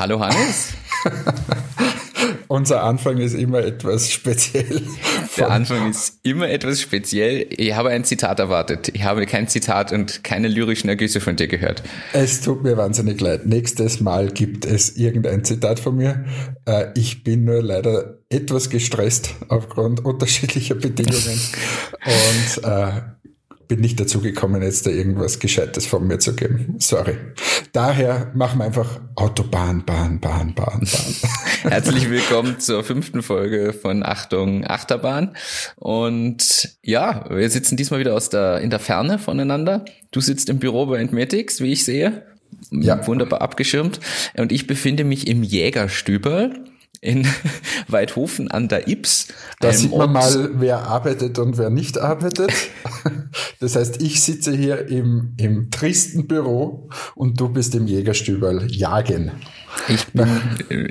Hallo Hannes. Unser Anfang ist immer etwas speziell. Der Anfang ist immer etwas speziell. Ich habe ein Zitat erwartet. Ich habe kein Zitat und keine lyrischen Ergüsse von dir gehört. Es tut mir wahnsinnig leid. Nächstes Mal gibt es irgendein Zitat von mir. Äh, ich bin nur leider etwas gestresst aufgrund unterschiedlicher Bedingungen und äh, bin nicht dazu gekommen, jetzt da irgendwas Gescheites von mir zu geben. Sorry. Daher machen wir einfach Autobahn, Bahn, Bahn, Bahn, Bahn. Herzlich willkommen zur fünften Folge von Achtung Achterbahn. Und ja, wir sitzen diesmal wieder aus der, in der Ferne voneinander. Du sitzt im Büro bei Entmatics, wie ich sehe. Ja. Wunderbar abgeschirmt. Und ich befinde mich im Jägerstüberl in Weidhofen an der Ips. Da sieht man mal, wer arbeitet und wer nicht arbeitet. Das heißt, ich sitze hier im, im tristen Büro und du bist im Jägerstüberl jagen. Ich bin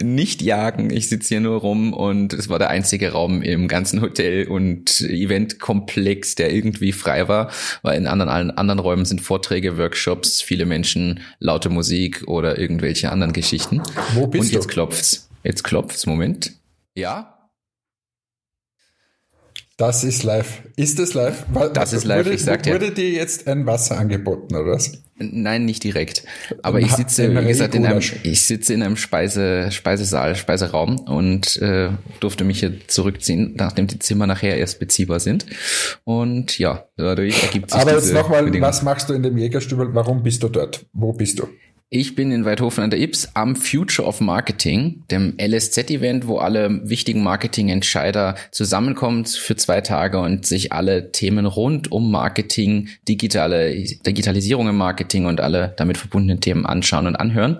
nicht jagen, ich sitze hier nur rum und es war der einzige Raum im ganzen Hotel und Eventkomplex, der irgendwie frei war, weil in anderen, allen anderen Räumen sind Vorträge, Workshops, viele Menschen, laute Musik oder irgendwelche anderen Geschichten. Wo bist und jetzt du? klopft's. Jetzt klopft's, Moment. Ja? Das ist live. Ist es live? Das ist live, wurde, ich sag dir. Wurde dir jetzt ein Wasser angeboten, oder was? Nein, nicht direkt. Aber ich sitze, wie gesagt, in einem, ich sitze in einem Speise, Speisesaal, Speiseraum und äh, durfte mich hier zurückziehen, nachdem die Zimmer nachher erst beziehbar sind. Und ja, dadurch ergibt sich Aber jetzt nochmal, was machst du in dem Jägerstübel? Warum bist du dort? Wo bist du? Ich bin in Weidhofen an der Ips am Future of Marketing, dem LSZ-Event, wo alle wichtigen Marketingentscheider zusammenkommen für zwei Tage und sich alle Themen rund um Marketing, digitale Digitalisierung im Marketing und alle damit verbundenen Themen anschauen und anhören.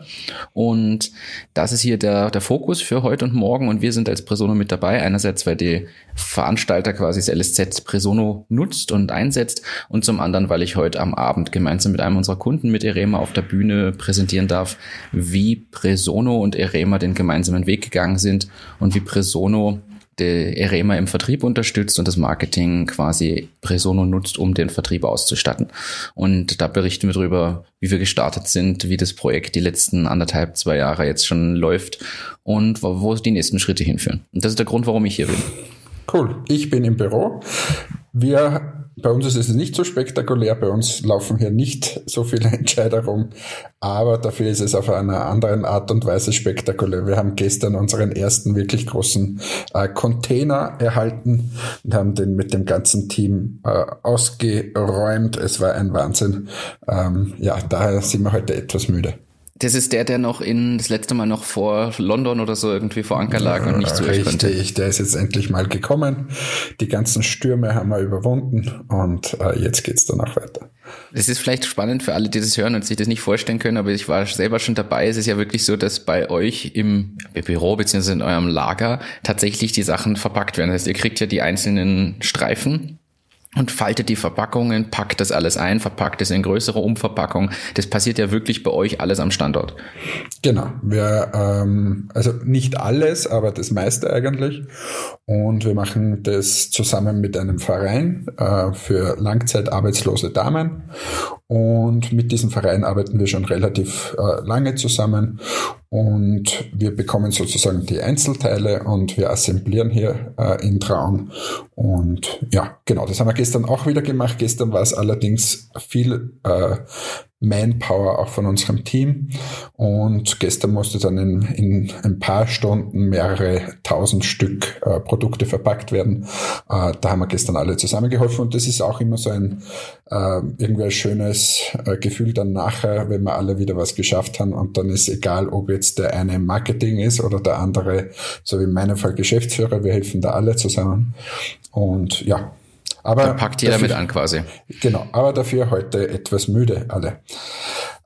Und das ist hier der, der Fokus für heute und morgen und wir sind als Presono mit dabei. Einerseits, weil die Veranstalter quasi das LSZ Presono nutzt und einsetzt und zum anderen, weil ich heute am Abend gemeinsam mit einem unserer Kunden mit Erema auf der Bühne präsentieren darf, wie Presono und Erema den gemeinsamen Weg gegangen sind und wie Presono Erema im Vertrieb unterstützt und das Marketing quasi Presono nutzt, um den Vertrieb auszustatten. Und da berichten wir darüber, wie wir gestartet sind, wie das Projekt die letzten anderthalb, zwei Jahre jetzt schon läuft und wo die nächsten Schritte hinführen. Und das ist der Grund, warum ich hier bin. Cool. Ich bin im Büro. Wir bei uns ist es nicht so spektakulär, bei uns laufen hier nicht so viele Entscheider rum, aber dafür ist es auf einer anderen Art und Weise spektakulär. Wir haben gestern unseren ersten wirklich großen äh, Container erhalten und haben den mit dem ganzen Team äh, ausgeräumt. Es war ein Wahnsinn. Ähm, ja, daher sind wir heute etwas müde. Das ist der, der noch in das letzte Mal noch vor London oder so irgendwie vor Anker lag und nicht zu euch konnte. Richtig, der ist jetzt endlich mal gekommen. Die ganzen Stürme haben wir überwunden und äh, jetzt geht's danach weiter. Es ist vielleicht spannend für alle, die das hören und sich das nicht vorstellen können, aber ich war selber schon dabei. Es ist ja wirklich so, dass bei euch im Büro bzw. in eurem Lager tatsächlich die Sachen verpackt werden. Das heißt, ihr kriegt ja die einzelnen Streifen und faltet die Verpackungen, packt das alles ein, verpackt es in größere Umverpackung. Das passiert ja wirklich bei euch alles am Standort. Genau, wir, ähm, also nicht alles, aber das meiste eigentlich. Und wir machen das zusammen mit einem Verein äh, für langzeitarbeitslose Damen. Und mit diesem Verein arbeiten wir schon relativ äh, lange zusammen. Und wir bekommen sozusagen die Einzelteile und wir assemblieren hier äh, in Traun. Und ja, genau, das haben wir gestern auch wieder gemacht. Gestern war es allerdings viel äh, Manpower auch von unserem Team. Und gestern musste dann in, in ein paar Stunden mehrere tausend Stück äh, Produkte verpackt werden. Äh, da haben wir gestern alle zusammengeholfen und das ist auch immer so ein äh, irgendwie ein schönes äh, Gefühl dann nachher, wenn wir alle wieder was geschafft haben und dann ist egal, ob jetzt der eine im Marketing ist oder der andere, so wie in meinem Fall Geschäftsführer, wir helfen da alle zusammen. Und ja, aber da packt jeder dafür, mit an quasi. Genau, aber dafür heute etwas müde alle.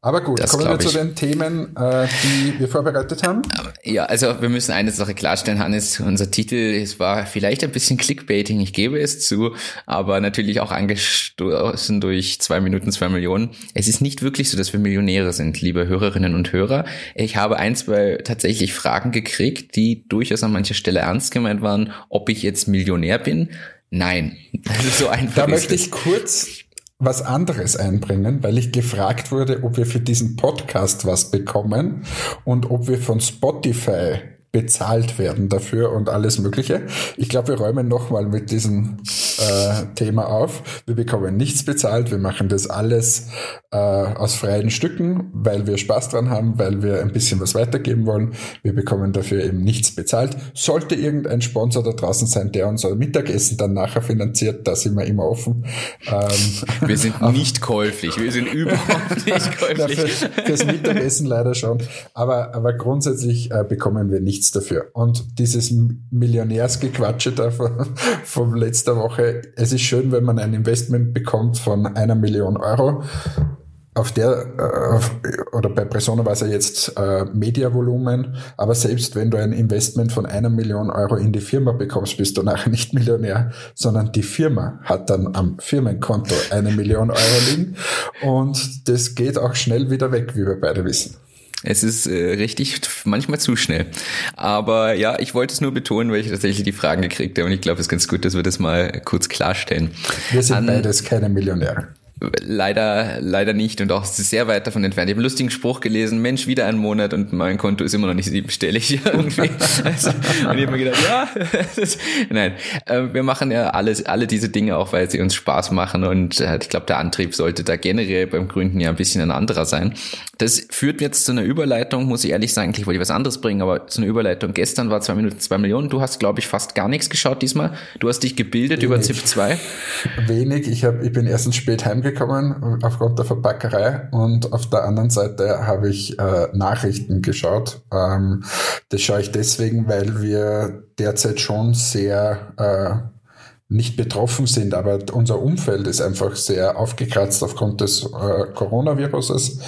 Aber gut, das kommen wir zu den Themen, äh, die wir vorbereitet haben. Ja, also wir müssen eine Sache klarstellen, Hannes. Unser Titel, es war vielleicht ein bisschen Clickbaiting, ich gebe es zu, aber natürlich auch angestoßen durch zwei Minuten, zwei Millionen. Es ist nicht wirklich so, dass wir Millionäre sind, liebe Hörerinnen und Hörer. Ich habe ein, zwei tatsächlich Fragen gekriegt, die durchaus an mancher Stelle ernst gemeint waren, ob ich jetzt Millionär bin. Nein, so einfach. Da möchte ich kurz was anderes einbringen, weil ich gefragt wurde, ob wir für diesen Podcast was bekommen und ob wir von Spotify bezahlt werden dafür und alles Mögliche. Ich glaube, wir räumen nochmal mit diesem äh, Thema auf. Wir bekommen nichts bezahlt, wir machen das alles äh, aus freien Stücken, weil wir Spaß dran haben, weil wir ein bisschen was weitergeben wollen. Wir bekommen dafür eben nichts bezahlt. Sollte irgendein Sponsor da draußen sein, der unser Mittagessen dann nachher finanziert, da sind wir immer offen. Ähm, wir sind nicht käuflich, wir sind überhaupt nicht käuflich. für, fürs Mittagessen leider schon. Aber, aber grundsätzlich äh, bekommen wir nichts nichts dafür. Und dieses Millionärsgequatsche da von, von letzter Woche, es ist schön, wenn man ein Investment bekommt von einer Million Euro auf der, äh, auf, oder bei Persona war es ja jetzt äh, Mediavolumen, aber selbst wenn du ein Investment von einer Million Euro in die Firma bekommst, bist du nachher nicht Millionär, sondern die Firma hat dann am Firmenkonto eine Million Euro liegen und das geht auch schnell wieder weg, wie wir beide wissen. Es ist äh, richtig, manchmal zu schnell. Aber ja, ich wollte es nur betonen, weil ich tatsächlich die Fragen gekriegt habe und ich glaube, es ist ganz gut, dass wir das mal kurz klarstellen. Wir sind An, beides keine Millionäre. Leider, leider nicht und auch sehr weit davon entfernt. Ich habe einen lustigen Spruch gelesen, Mensch, wieder ein Monat und mein Konto ist immer noch nicht siebenstellig irgendwie. Also, und ich habe mir gedacht, ja, das, nein, äh, wir machen ja alles, alle diese Dinge auch, weil sie uns Spaß machen und äh, ich glaube, der Antrieb sollte da generell beim Gründen ja ein bisschen ein anderer sein. Das führt jetzt zu einer Überleitung, muss ich ehrlich sagen, eigentlich wollte ich was anderes bringen, aber zu einer Überleitung. Gestern war zwei Minuten zwei Millionen. Du hast, glaube ich, fast gar nichts geschaut diesmal. Du hast dich gebildet Wenig. über ZIP 2. Wenig. Ich, hab, ich bin erstens spät heimgekommen aufgrund der Verpackerei und auf der anderen Seite habe ich äh, Nachrichten geschaut. Ähm, das schaue ich deswegen, weil wir derzeit schon sehr äh, nicht betroffen sind, aber unser Umfeld ist einfach sehr aufgekratzt aufgrund des äh, Coronaviruses.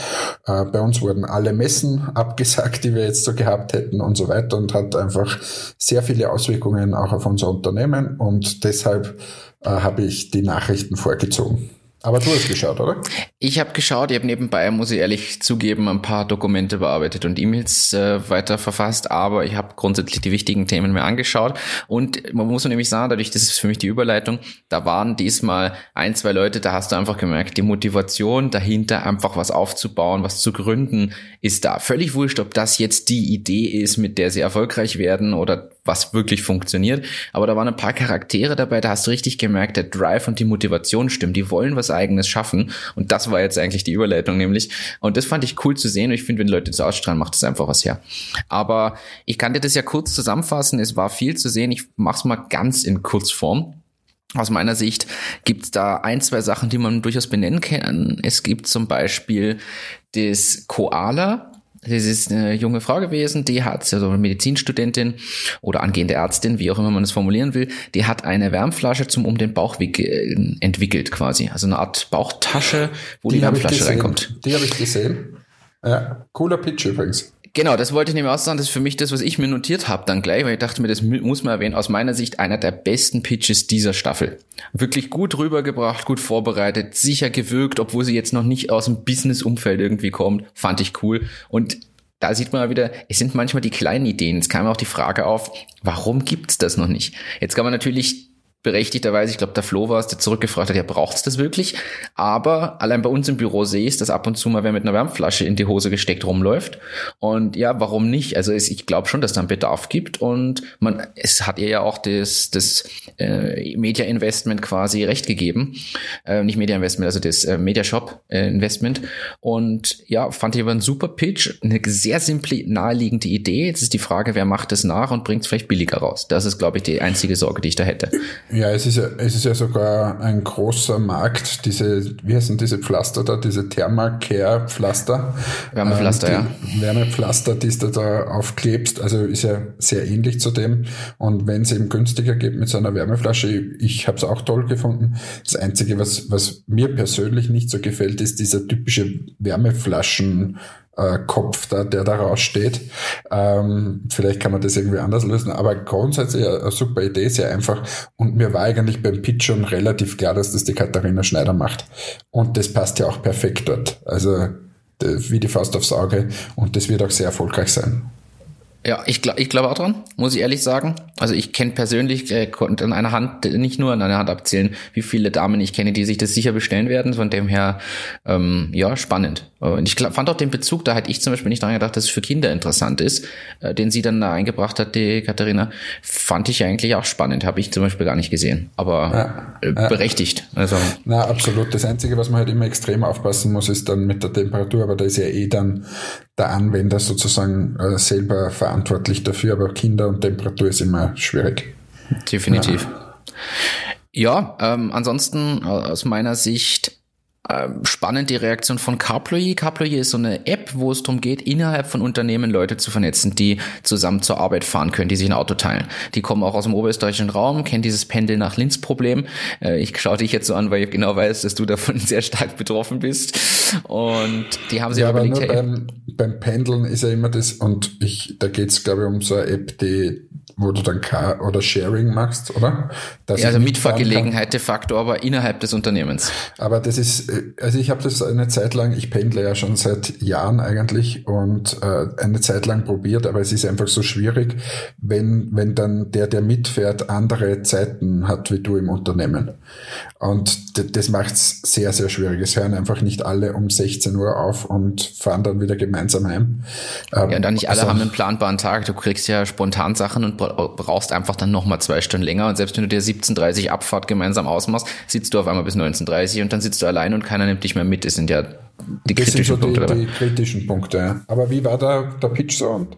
Äh, bei uns wurden alle Messen abgesagt, die wir jetzt so gehabt hätten und so weiter und hat einfach sehr viele Auswirkungen auch auf unser Unternehmen und deshalb äh, habe ich die Nachrichten vorgezogen. Aber du hast geschaut, oder? Ich habe geschaut, ich habe nebenbei, muss ich ehrlich zugeben, ein paar Dokumente bearbeitet und E-Mails äh, weiter verfasst, aber ich habe grundsätzlich die wichtigen Themen mir angeschaut. Und man muss nämlich sagen, dadurch, das ist für mich die Überleitung, da waren diesmal ein, zwei Leute, da hast du einfach gemerkt, die Motivation dahinter, einfach was aufzubauen, was zu gründen, ist da. Völlig wurscht, ob das jetzt die Idee ist, mit der sie erfolgreich werden oder was wirklich funktioniert. Aber da waren ein paar Charaktere dabei, da hast du richtig gemerkt, der Drive und die Motivation stimmen. Die wollen was eigenes schaffen. Und das war jetzt eigentlich die Überleitung nämlich. Und das fand ich cool zu sehen. Und ich finde, wenn Leute das ausstrahlen, macht das einfach was her. Aber ich kann dir das ja kurz zusammenfassen. Es war viel zu sehen. Ich mach's mal ganz in Kurzform. Aus meiner Sicht gibt es da ein, zwei Sachen, die man durchaus benennen kann. Es gibt zum Beispiel das Koala, das ist eine junge Frau gewesen, die hat, also eine Medizinstudentin oder angehende Ärztin, wie auch immer man es formulieren will, die hat eine Wärmflasche zum um den Bauch wickeln entwickelt quasi. Also eine Art Bauchtasche, wo die, die Wärmflasche reinkommt. Die habe ich gesehen. Ja, cooler Pitch übrigens. Genau, das wollte ich nämlich auch sagen. Das ist für mich das, was ich mir notiert habe dann gleich, weil ich dachte mir, das muss man erwähnen. Aus meiner Sicht einer der besten Pitches dieser Staffel. Wirklich gut rübergebracht, gut vorbereitet, sicher gewirkt, obwohl sie jetzt noch nicht aus dem Business-Umfeld irgendwie kommt. Fand ich cool. Und da sieht man wieder, es sind manchmal die kleinen Ideen. Es kam auch die Frage auf, warum gibt's das noch nicht? Jetzt kann man natürlich berechtigterweise, ich glaube, der Flo war es, der zurückgefragt hat, ja, braucht's das wirklich? Aber allein bei uns im Büro sehe ich, dass ab und zu mal wer mit einer Wärmflasche in die Hose gesteckt rumläuft. Und ja, warum nicht? Also es, ich glaube schon, dass da einen Bedarf gibt und man, es hat ihr ja auch das, das äh, Media Investment quasi recht gegeben. Äh, nicht Media Investment, also das äh, Media Shop äh, Investment. Und ja, fand ich aber ein super Pitch, eine sehr simple, naheliegende Idee. Jetzt ist die Frage, wer macht es nach und bringt es vielleicht billiger raus? Das ist, glaube ich, die einzige Sorge, die ich da hätte. Ja, es ist ja, es ist ja sogar ein großer Markt, diese, wie heißen diese Pflaster da, diese Thermacare Pflaster. Wärmepflaster, ähm, ja. Wärmepflaster, die du da aufklebst, also ist ja sehr ähnlich zu dem. Und wenn es eben günstiger geht mit so einer Wärmeflasche, ich habe es auch toll gefunden. Das Einzige, was, was mir persönlich nicht so gefällt, ist dieser typische Wärmeflaschen äh, Kopf da, der da raussteht. Ähm, vielleicht kann man das irgendwie anders lösen, aber grundsätzlich eine, super Idee, sehr einfach. Und mir war eigentlich beim Pitch schon relativ klar, dass das die Katharina Schneider macht. Und das passt ja auch perfekt dort. Also wie die Faust aufs Auge. Und das wird auch sehr erfolgreich sein. Ja, ich glaube ich glaube auch dran, muss ich ehrlich sagen. Also ich kenne persönlich, äh, konnte an einer Hand, nicht nur an einer Hand abzählen, wie viele Damen ich kenne, die sich das sicher bestellen werden. Von dem her, ähm, ja, spannend. Und ich glaub, fand auch den Bezug, da hätte ich zum Beispiel nicht dran gedacht, dass es für Kinder interessant ist, äh, den sie dann da eingebracht hat, die Katharina, fand ich eigentlich auch spannend. Habe ich zum Beispiel gar nicht gesehen. Aber ja, äh, berechtigt. Also. Na, absolut. Das Einzige, was man halt immer extrem aufpassen muss, ist dann mit der Temperatur, aber da ist ja eh dann der Anwender sozusagen äh, selber verantwortlich dafür, aber Kinder und Temperatur ist immer schwierig. Definitiv. Ja, ja ähm, ansonsten aus meiner Sicht spannend die Reaktion von Carploy. Carploy ist so eine App, wo es darum geht, innerhalb von Unternehmen Leute zu vernetzen, die zusammen zur Arbeit fahren können, die sich ein Auto teilen. Die kommen auch aus dem oberösterreichischen Raum, kennen dieses Pendel nach Linz Problem. Äh, ich schaue dich jetzt so an, weil ich genau weiß, dass du davon sehr stark betroffen bist. Und die haben sich ja, aber überlegt, nur hey, beim, beim Pendeln ist ja immer das, und ich, da geht es, glaube ich, um so eine App, die wo du dann Car oder Sharing machst, oder? Dass ja, also Mitfahrgelegenheit de facto, aber innerhalb des Unternehmens. Aber das ist, also ich habe das eine Zeit lang, ich pendle ja schon seit Jahren eigentlich und äh, eine Zeit lang probiert, aber es ist einfach so schwierig, wenn, wenn dann der, der mitfährt, andere Zeiten hat wie du im Unternehmen. Und das macht es sehr, sehr schwierig. Es hören einfach nicht alle um 16 Uhr auf und fahren dann wieder gemeinsam heim. Ähm, ja, und dann nicht alle also, haben einen planbaren Tag. Du kriegst ja spontan Sachen und brauchst einfach dann nochmal zwei Stunden länger. Und selbst wenn du dir 17.30 Abfahrt gemeinsam ausmachst, sitzt du auf einmal bis 19.30 und dann sitzt du allein und keiner nimmt dich mehr mit. Das sind ja die das kritischen sind so Punkte. Die, die kritischen Punkte, ja. Aber wie war da der Pitch so? Und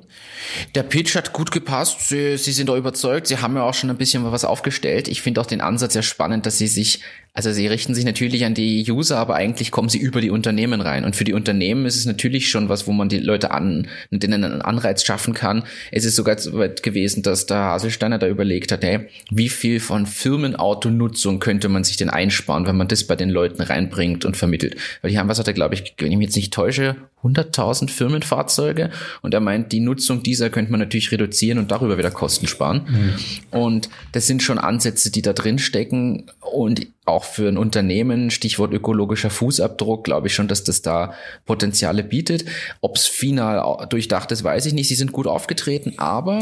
der Pitch hat gut gepasst. Sie, sie sind auch überzeugt. Sie haben ja auch schon ein bisschen was aufgestellt. Ich finde auch den Ansatz sehr spannend, dass sie sich, also sie richten sich natürlich an die User, aber eigentlich kommen sie über die Unternehmen rein. Und für die Unternehmen ist es natürlich schon was, wo man die Leute an, denen einen Anreiz schaffen kann. Es ist sogar so weit gewesen, dass der Haselsteiner da überlegt hat, hey, wie viel von Firmenautonutzung könnte man sich denn einsparen, wenn man das bei den Leuten reinbringt und vermittelt? Weil die haben, was hat er, glaube ich, wenn ich mich jetzt nicht täusche, 100.000 Firmenfahrzeuge und er meint, die Nutzung dieser könnte man natürlich reduzieren und darüber wieder Kosten sparen. Mhm. Und das sind schon Ansätze, die da drin stecken und auch für ein Unternehmen, Stichwort ökologischer Fußabdruck, glaube ich schon, dass das da Potenziale bietet. Ob es final durchdacht ist, weiß ich nicht. Sie sind gut aufgetreten, aber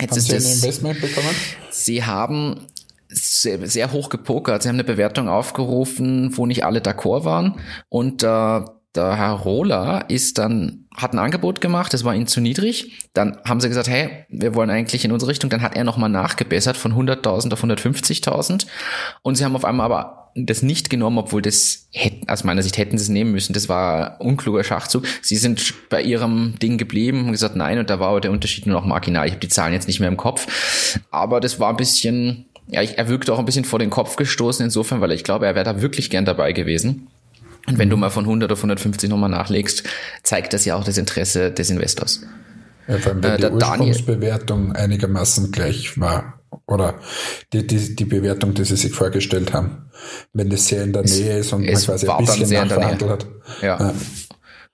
jetzt haben ist Sie das, ein Investment bekommen? Sie haben sehr, sehr hoch gepokert. Sie haben eine Bewertung aufgerufen, wo nicht alle d'accord waren und äh, der Herr Rohler ist dann, hat ein Angebot gemacht, das war ihnen zu niedrig. Dann haben sie gesagt, hey, wir wollen eigentlich in unsere Richtung. Dann hat er nochmal nachgebessert von 100.000 auf 150.000. Und sie haben auf einmal aber das nicht genommen, obwohl das hätten, aus meiner Sicht hätten sie es nehmen müssen. Das war unkluger Schachzug. Sie sind bei ihrem Ding geblieben und gesagt, nein, und da war aber der Unterschied nur noch marginal. Ich habe die Zahlen jetzt nicht mehr im Kopf. Aber das war ein bisschen, ja, er wirkte auch ein bisschen vor den Kopf gestoßen insofern, weil ich glaube, er wäre da wirklich gern dabei gewesen. Und wenn du mal von 100 auf 150 nochmal nachlegst, zeigt das ja auch das Interesse des Investors. Ja, vor allem, wenn äh, die Ursprungsbewertung einigermaßen gleich war. Oder die, die, die Bewertung, die sie sich vorgestellt haben. Wenn das sehr in der Nähe ist und man quasi ein bisschen nachverhandelt hat. Ja. ja.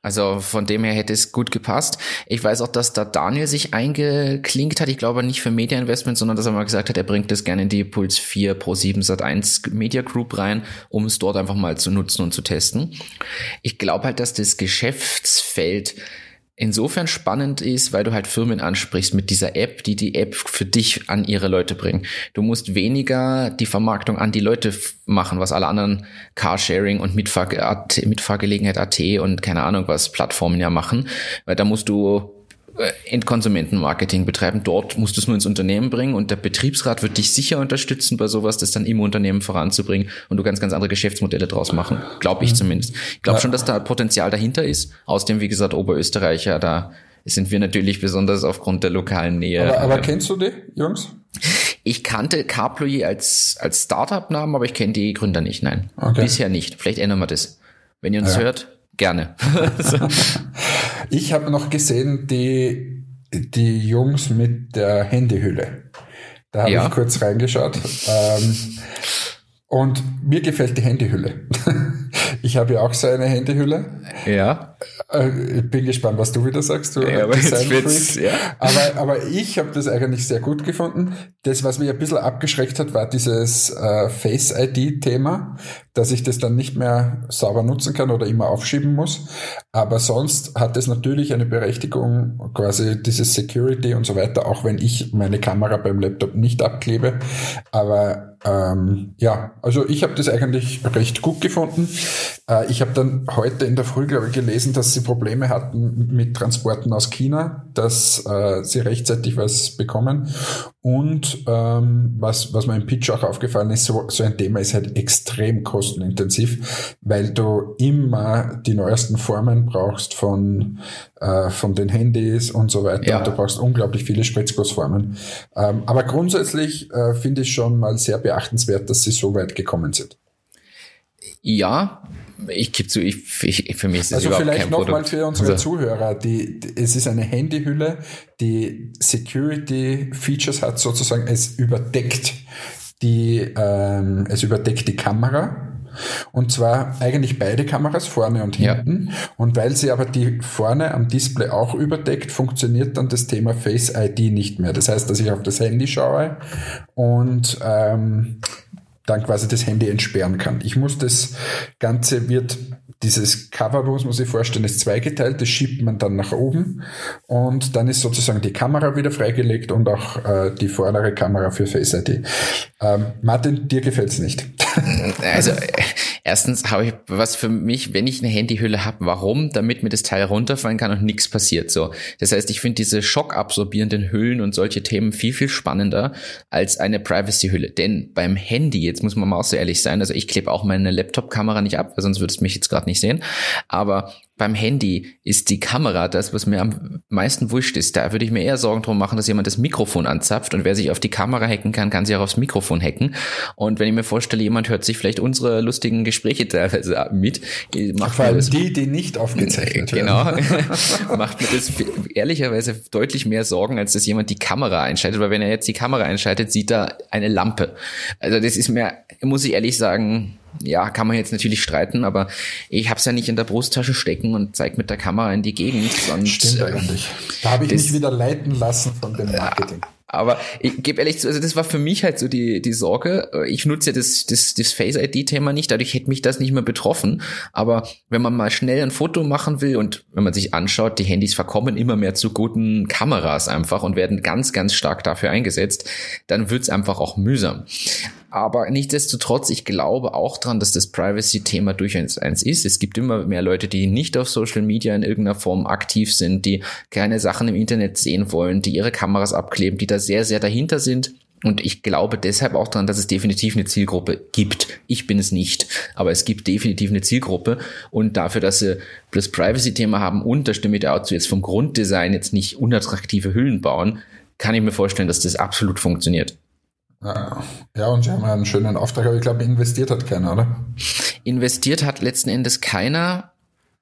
Also von dem her hätte es gut gepasst. Ich weiß auch, dass da Daniel sich eingeklinkt hat. Ich glaube nicht für Media Investment, sondern dass er mal gesagt hat, er bringt das gerne in die Puls 4 Pro 7 Sat 1 Media Group rein, um es dort einfach mal zu nutzen und zu testen. Ich glaube halt, dass das Geschäftsfeld insofern spannend ist, weil du halt Firmen ansprichst mit dieser App, die die App für dich an ihre Leute bringen. Du musst weniger die Vermarktung an die Leute machen, was alle anderen Carsharing und Mitfahr Mitfahrgelegenheit AT und keine Ahnung was Plattformen ja machen, weil da musst du Endkonsumentenmarketing betreiben. Dort musst du es nur ins Unternehmen bringen und der Betriebsrat wird dich sicher unterstützen bei sowas, das dann im Unternehmen voranzubringen und du ganz, ganz andere Geschäftsmodelle draus machen. Glaube ich mhm. zumindest. Ich glaube ja. schon, dass da Potenzial dahinter ist. Aus dem, wie gesagt, Oberösterreicher, da sind wir natürlich besonders aufgrund der lokalen Nähe. Aber, aber kennst du die, Jungs? Ich kannte CarPlay als, als Startup-Namen, aber ich kenne die Gründer nicht, nein. Okay. Bisher nicht. Vielleicht ändern wir das. Wenn ihr uns ja. hört, gerne. ich habe noch gesehen, die, die Jungs mit der Handyhülle. Da habe ja. ich kurz reingeschaut. Ähm, und mir gefällt die Handyhülle. ich habe ja auch so eine Handyhülle. Ja. Äh, ich bin gespannt, was du wieder sagst. Du ja, aber, ja. aber, aber ich habe das eigentlich sehr gut gefunden. Das, was mich ein bisschen abgeschreckt hat, war dieses äh, Face-ID-Thema, dass ich das dann nicht mehr sauber nutzen kann oder immer aufschieben muss. Aber sonst hat es natürlich eine Berechtigung, quasi dieses Security und so weiter, auch wenn ich meine Kamera beim Laptop nicht abklebe. Aber ähm, ja, also ich habe das eigentlich recht gut gefunden. Äh, ich habe dann heute in der Früh, glaube ich, gelesen, dass sie Probleme hatten mit Transporten aus China, dass äh, sie rechtzeitig was bekommen. Und ähm, was, was mir im Pitch auch aufgefallen ist, so, so ein Thema ist halt extrem kostenintensiv, weil du immer die neuesten Formen brauchst von, äh, von den Handys und so weiter. Ja. Und du brauchst unglaublich viele Spritzgussformen. Ähm, aber grundsätzlich äh, finde ich schon mal sehr beachtenswert, dass sie so weit gekommen sind. Ja, ich gebe zu, ich, ich, für mich ist es also vielleicht kein noch Produkt. mal für unsere also. Zuhörer, die, die, es ist eine Handyhülle, die Security Features hat sozusagen, es überdeckt die, ähm, es überdeckt die Kamera. Und zwar eigentlich beide Kameras, vorne und hinten. Ja. Und weil sie aber die vorne am Display auch überdeckt, funktioniert dann das Thema Face ID nicht mehr. Das heißt, dass ich auf das Handy schaue und ähm, dann quasi das Handy entsperren kann. Ich muss das Ganze wird dieses Cover, muss sich vorstellen, ist zweigeteilt, das schiebt man dann nach oben und dann ist sozusagen die Kamera wieder freigelegt und auch äh, die vordere Kamera für Face ID. Ähm, Martin, dir gefällt's nicht. Also erstens habe ich was für mich, wenn ich eine Handyhülle habe, warum? Damit mir das Teil runterfallen kann und nichts passiert. So, das heißt, ich finde diese schockabsorbierenden Hüllen und solche Themen viel viel spannender als eine Privacy-Hülle. Denn beim Handy, jetzt muss man mal auch so ehrlich sein, also ich klebe auch meine Laptop-Kamera nicht ab, weil sonst würdest du mich jetzt gerade nicht sehen. Aber beim Handy ist die Kamera das, was mir am meisten wurscht ist. Da würde ich mir eher Sorgen drum machen, dass jemand das Mikrofon anzapft und wer sich auf die Kamera hacken kann, kann sich auch aufs Mikrofon hacken. Und wenn ich mir vorstelle, jemand hört sich vielleicht unsere lustigen Gespräche teilweise mit, macht Vor allem die, die nicht aufgezeichnet werden. Genau. macht mir das ehrlicherweise deutlich mehr Sorgen, als dass jemand die Kamera einschaltet, weil wenn er jetzt die Kamera einschaltet, sieht er eine Lampe. Also das ist mir, muss ich ehrlich sagen, ja, kann man jetzt natürlich streiten, aber ich habe es ja nicht in der Brusttasche stecken und zeig mit der Kamera in die Gegend. Und, Stimmt eigentlich. Da habe ich das, mich wieder leiten lassen von dem Marketing. Aber ich gebe ehrlich zu, also das war für mich halt so die, die Sorge. Ich nutze ja das, das, das Face-ID-Thema nicht, dadurch hätte mich das nicht mehr betroffen. Aber wenn man mal schnell ein Foto machen will und wenn man sich anschaut, die Handys verkommen immer mehr zu guten Kameras einfach und werden ganz, ganz stark dafür eingesetzt, dann wird's einfach auch mühsam. Aber nichtsdestotrotz, ich glaube auch dran, dass das Privacy-Thema durchaus eins ist. Es gibt immer mehr Leute, die nicht auf Social Media in irgendeiner Form aktiv sind, die keine Sachen im Internet sehen wollen, die ihre Kameras abkleben, die da sehr, sehr dahinter sind. Und ich glaube deshalb auch dran, dass es definitiv eine Zielgruppe gibt. Ich bin es nicht, aber es gibt definitiv eine Zielgruppe. Und dafür, dass sie das Privacy-Thema haben und da stimme ich da auch zu jetzt vom Grunddesign jetzt nicht unattraktive Hüllen bauen, kann ich mir vorstellen, dass das absolut funktioniert. Ja, und sie haben einen schönen Auftrag, aber ich glaube, investiert hat keiner, oder? Investiert hat letzten Endes keiner.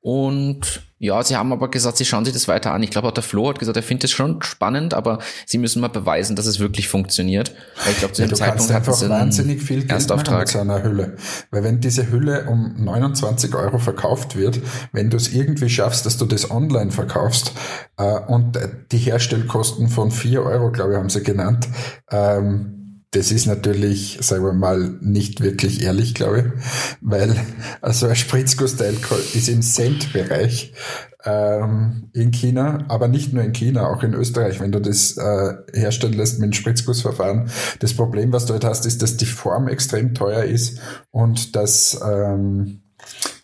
Und ja, sie haben aber gesagt, sie schauen sich das weiter an. Ich glaube, auch der Flo hat gesagt, er findet es schon spannend, aber sie müssen mal beweisen, dass es wirklich funktioniert. Weil ich glaube, zu ja, dem Zeitpunkt hat es wahnsinnig viel Geld Erstauftrag. mit so einer Hülle. Weil wenn diese Hülle um 29 Euro verkauft wird, wenn du es irgendwie schaffst, dass du das online verkaufst äh, und die Herstellkosten von 4 Euro, glaube ich, haben sie genannt, ähm, das ist natürlich, sagen wir mal, nicht wirklich ehrlich, glaube ich, weil also ein Spritzgussteil ist im Cent-Bereich ähm, in China, aber nicht nur in China, auch in Österreich, wenn du das äh, herstellen lässt mit einem Spritzgussverfahren. Das Problem, was du halt hast, ist, dass die Form extrem teuer ist und dass ähm,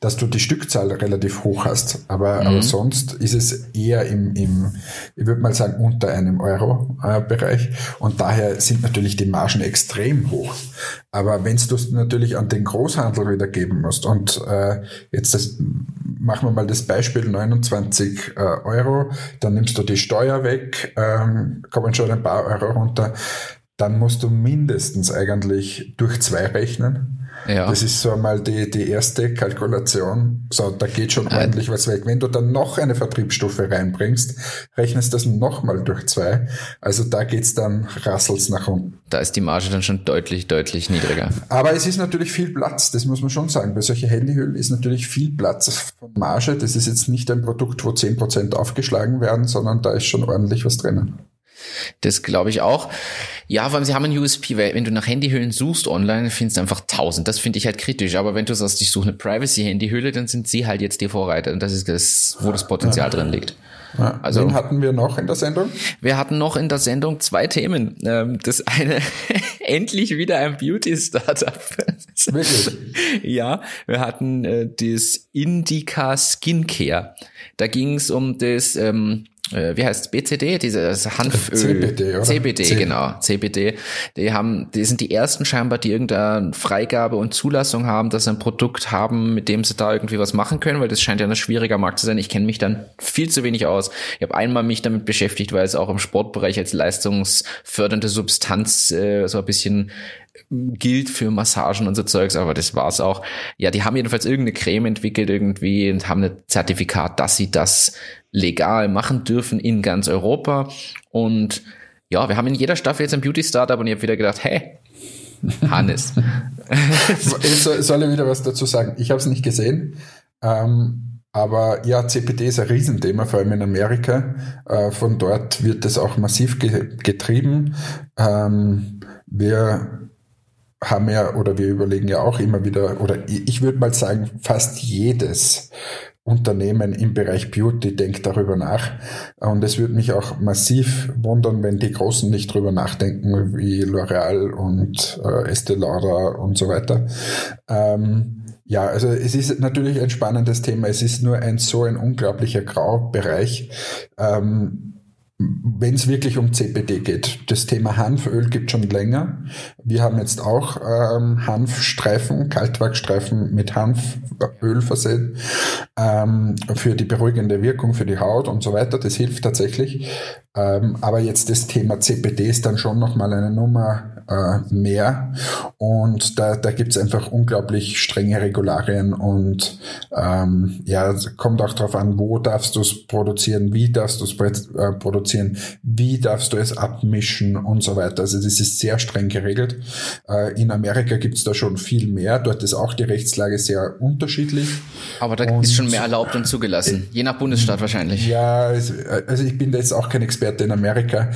dass du die Stückzahl relativ hoch hast. Aber, mhm. aber sonst ist es eher im, im ich würde mal sagen, unter einem Euro-Bereich. Äh, und daher sind natürlich die Margen extrem hoch. Aber wenn du es natürlich an den Großhandel wieder geben musst und äh, jetzt das, machen wir mal das Beispiel 29 äh, Euro, dann nimmst du die Steuer weg, ähm, kommen schon ein paar Euro runter, dann musst du mindestens eigentlich durch zwei rechnen ja. Das ist so einmal die, die erste Kalkulation. So, da geht schon ordentlich was weg. Wenn du dann noch eine Vertriebsstufe reinbringst, rechnest das nochmal durch zwei. Also da geht's dann rassels nach unten. Da ist die Marge dann schon deutlich, deutlich niedriger. Aber es ist natürlich viel Platz, das muss man schon sagen. Bei solchen Handyhüllen ist natürlich viel Platz von Marge. Das ist jetzt nicht ein Produkt, wo zehn Prozent aufgeschlagen werden, sondern da ist schon ordentlich was drinnen. Das glaube ich auch. Ja, vor allem sie haben ein USP, weil wenn du nach Handyhüllen suchst online, findest du einfach tausend. Das finde ich halt kritisch. Aber wenn du sagst, ich suche eine Privacy-Handyhülle, dann sind sie halt jetzt die Vorreiter. Und das ist das, wo das Potenzial ja. drin liegt. Ja. Also, Wen hatten wir noch in der Sendung? Wir hatten noch in der Sendung zwei Themen. Ähm, das eine, endlich wieder ein Beauty-Startup. Wirklich? ja, wir hatten äh, das Indica Skincare. Da ging es um das ähm, äh, wie heißt BCD, dieses Hanföl. CBD, oder? CBD, C genau, CBD. Die haben, die sind die ersten scheinbar, die irgendeine Freigabe und Zulassung haben, dass sie ein Produkt haben, mit dem sie da irgendwie was machen können, weil das scheint ja ein schwieriger Markt zu sein. Ich kenne mich dann viel zu wenig aus. Ich habe einmal mich damit beschäftigt, weil es auch im Sportbereich als leistungsfördernde Substanz äh, so ein bisschen gilt für Massagen und so Zeugs, aber das war's auch. Ja, die haben jedenfalls irgendeine Creme entwickelt irgendwie und haben ein Zertifikat, dass sie das legal machen dürfen in ganz Europa. Und ja, wir haben in jeder Staffel jetzt ein Beauty-Startup und ich habe wieder gedacht, hey, Hannes. soll, soll ich wieder was dazu sagen? Ich habe es nicht gesehen. Ähm, aber ja, CPD ist ein Riesenthema, vor allem in Amerika. Äh, von dort wird es auch massiv ge getrieben. Ähm, wir haben ja, oder wir überlegen ja auch immer wieder, oder ich würde mal sagen, fast jedes Unternehmen im Bereich Beauty denkt darüber nach. Und es würde mich auch massiv wundern, wenn die Großen nicht darüber nachdenken, wie L'Oreal und äh, Estee Lauder und so weiter. Ähm, ja, also es ist natürlich ein spannendes Thema. Es ist nur ein so ein unglaublicher Graubereich. Ähm, wenn es wirklich um CBD geht. Das Thema Hanföl gibt schon länger. Wir haben jetzt auch ähm, Hanfstreifen, Kaltwachsstreifen mit Hanföl versehen ähm, für die beruhigende Wirkung für die Haut und so weiter. Das hilft tatsächlich. Ähm, aber jetzt das Thema CBD ist dann schon nochmal eine Nummer äh, mehr. Und da, da gibt es einfach unglaublich strenge Regularien und ähm, ja, kommt auch darauf an, wo darfst du es produzieren, wie darfst du es äh, produzieren, wie darfst du es abmischen und so weiter. Also das ist sehr streng geregelt. Äh, in Amerika gibt es da schon viel mehr. Dort ist auch die Rechtslage sehr unterschiedlich. Aber da und, ist schon mehr erlaubt und zugelassen, je nach Bundesstaat wahrscheinlich. Ja, also ich bin da jetzt auch kein Experte in Amerika,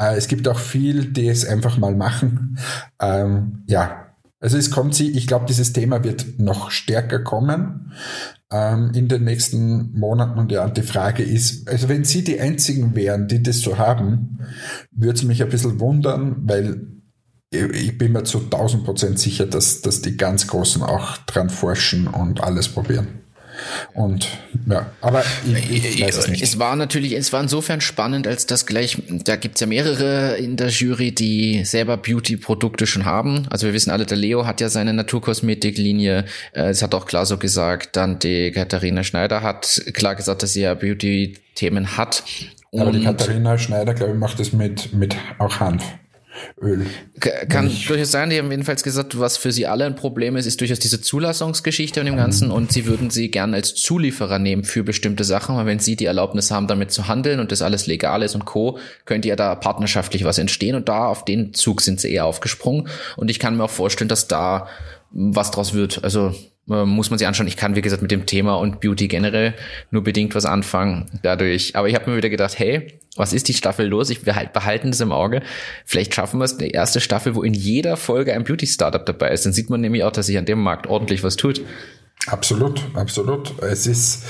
äh, es gibt auch viel, die es einfach mal machen. Ähm, ja, also es kommt sie, ich glaube, dieses Thema wird noch stärker kommen ähm, in den nächsten Monaten und ja, die Frage ist, also wenn Sie die einzigen wären, die das so haben, würde es mich ein bisschen wundern, weil ich bin mir zu 1000 Prozent sicher, dass, dass die ganz Großen auch dran forschen und alles probieren. Und ja, aber ich, ich weiß es nicht. Es war natürlich, es war insofern spannend, als das gleich, da gibt's ja mehrere in der Jury, die selber Beauty-Produkte schon haben. Also wir wissen alle, der Leo hat ja seine Naturkosmetiklinie. Äh, es hat auch klar so gesagt, dann die Katharina Schneider hat klar gesagt, dass sie ja Beauty-Themen hat. Aber die Katharina Schneider, glaube ich, macht das mit, mit auch Hanf. Öl. Kann durchaus sein, die haben jedenfalls gesagt, was für sie alle ein Problem ist, ist durchaus diese Zulassungsgeschichte und dem Ganzen und sie würden sie gerne als Zulieferer nehmen für bestimmte Sachen, weil wenn sie die Erlaubnis haben, damit zu handeln und das alles legal ist und Co., könnte ja da partnerschaftlich was entstehen und da auf den Zug sind sie eher aufgesprungen und ich kann mir auch vorstellen, dass da was draus wird. Also muss man sich anschauen. Ich kann, wie gesagt, mit dem Thema und Beauty generell nur bedingt was anfangen dadurch. Aber ich habe mir wieder gedacht, hey, was ist die Staffel los? Ich behalten das im Auge. Vielleicht schaffen wir es, die erste Staffel, wo in jeder Folge ein Beauty-Startup dabei ist. Dann sieht man nämlich auch, dass sich an dem Markt ordentlich was tut. Absolut, absolut. Es ist,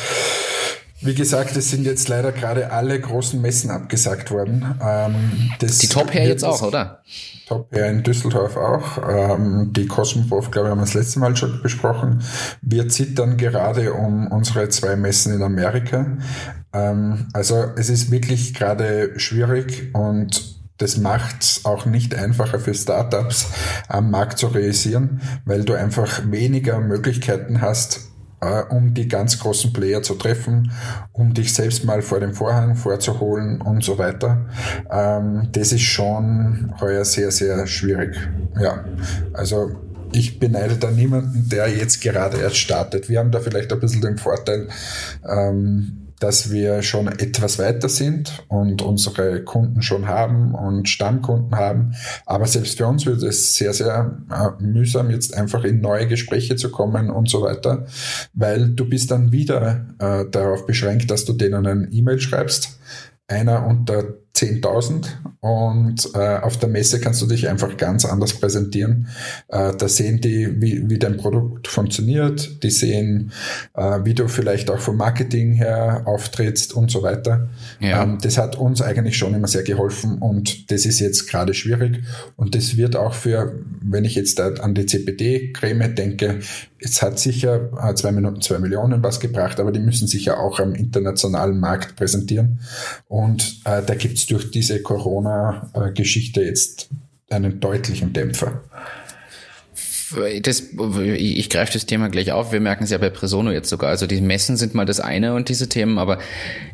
wie gesagt, es sind jetzt leider gerade alle großen Messen abgesagt worden. Ähm, die Top Hair jetzt auch, oder? Top Hair in Düsseldorf auch. Ähm, die Cosmoprof, glaube ich, haben wir das letzte Mal schon besprochen. Wir zittern gerade um unsere zwei Messen in Amerika. Ähm, also es ist wirklich gerade schwierig und das macht es auch nicht einfacher für Startups am Markt zu realisieren, weil du einfach weniger Möglichkeiten hast, um die ganz großen Player zu treffen, um dich selbst mal vor dem Vorhang vorzuholen und so weiter. Ähm, das ist schon heuer sehr, sehr schwierig. Ja, also ich beneide da niemanden, der jetzt gerade erst startet. Wir haben da vielleicht ein bisschen den Vorteil, ähm, dass wir schon etwas weiter sind und unsere Kunden schon haben und Stammkunden haben. Aber selbst für uns wird es sehr, sehr äh, mühsam, jetzt einfach in neue Gespräche zu kommen und so weiter, weil du bist dann wieder äh, darauf beschränkt, dass du denen ein E-Mail schreibst einer unter 10.000 und äh, auf der Messe kannst du dich einfach ganz anders präsentieren. Äh, da sehen die, wie, wie dein Produkt funktioniert, die sehen, äh, wie du vielleicht auch vom Marketing her auftrittst und so weiter. Ja. Ähm, das hat uns eigentlich schon immer sehr geholfen und das ist jetzt gerade schwierig und das wird auch für, wenn ich jetzt an die CPD-Creme denke, es hat sicher äh, zwei Minuten, zwei Millionen was gebracht, aber die müssen sich ja auch am internationalen Markt präsentieren und äh, da durch diese Corona-Geschichte jetzt einen deutlichen Dämpfer das, ich greife das Thema gleich auf. Wir merken es ja bei Presono jetzt sogar. Also die Messen sind mal das eine und diese Themen, aber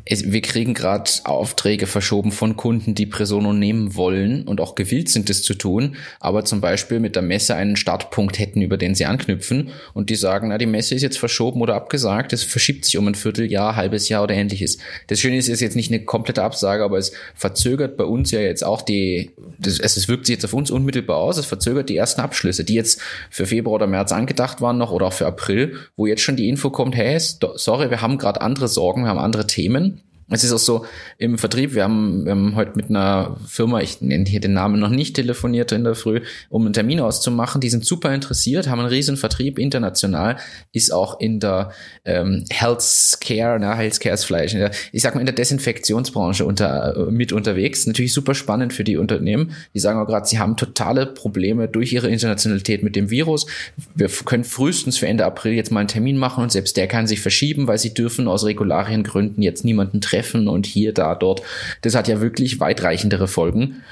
es, wir kriegen gerade Aufträge verschoben von Kunden, die Presono nehmen wollen und auch gewillt sind, das zu tun, aber zum Beispiel mit der Messe einen Startpunkt hätten, über den sie anknüpfen und die sagen, na, die Messe ist jetzt verschoben oder abgesagt, es verschiebt sich um ein Vierteljahr, halbes Jahr oder ähnliches. Das Schöne ist, es ist jetzt nicht eine komplette Absage, aber es verzögert bei uns ja jetzt auch die, das, es wirkt sich jetzt auf uns unmittelbar aus, es verzögert die ersten Abschlüsse, die jetzt für Februar oder März angedacht waren noch oder auch für April, wo jetzt schon die Info kommt, hey, sorry, wir haben gerade andere Sorgen, wir haben andere Themen es ist auch so im Vertrieb, wir haben, wir haben heute mit einer Firma, ich nenne hier den Namen noch nicht, telefoniert in der Früh, um einen Termin auszumachen. Die sind super interessiert, haben einen riesen Vertrieb international, ist auch in der ähm, Healthcare, na, Healthcare ist Fleisch, der, ich sag mal in der Desinfektionsbranche unter, äh, mit unterwegs. Natürlich super spannend für die Unternehmen. Die sagen auch gerade, sie haben totale Probleme durch ihre Internationalität mit dem Virus. Wir können frühestens für Ende April jetzt mal einen Termin machen und selbst der kann sich verschieben, weil sie dürfen aus Regulariengründen jetzt niemanden treffen treffen und hier, da, dort. Das hat ja wirklich weitreichendere Folgen,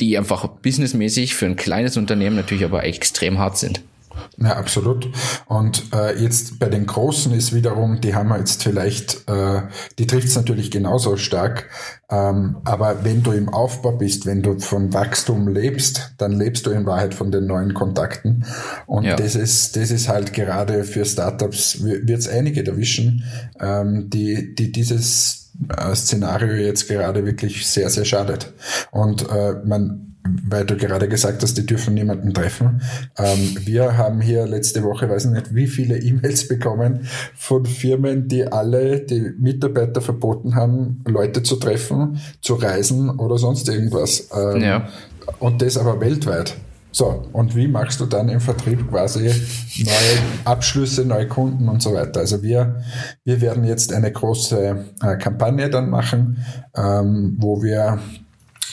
die einfach businessmäßig für ein kleines Unternehmen natürlich aber extrem hart sind. Ja, absolut. Und äh, jetzt bei den Großen ist wiederum, die haben wir jetzt vielleicht, äh, die trifft es natürlich genauso stark. Ähm, aber wenn du im Aufbau bist, wenn du von Wachstum lebst, dann lebst du in Wahrheit von den neuen Kontakten. Und ja. das ist, das ist halt gerade für Startups wird es einige erwischen, ähm, die, die dieses äh, Szenario jetzt gerade wirklich sehr, sehr schadet. Und äh, man weil du gerade gesagt hast, die dürfen niemanden treffen. Ähm, wir haben hier letzte Woche, weiß nicht, wie viele E-Mails bekommen von Firmen, die alle die Mitarbeiter verboten haben, Leute zu treffen, zu reisen oder sonst irgendwas. Ähm, ja. Und das aber weltweit. So, und wie machst du dann im Vertrieb quasi neue Abschlüsse, neue Kunden und so weiter? Also wir, wir werden jetzt eine große äh, Kampagne dann machen, ähm, wo wir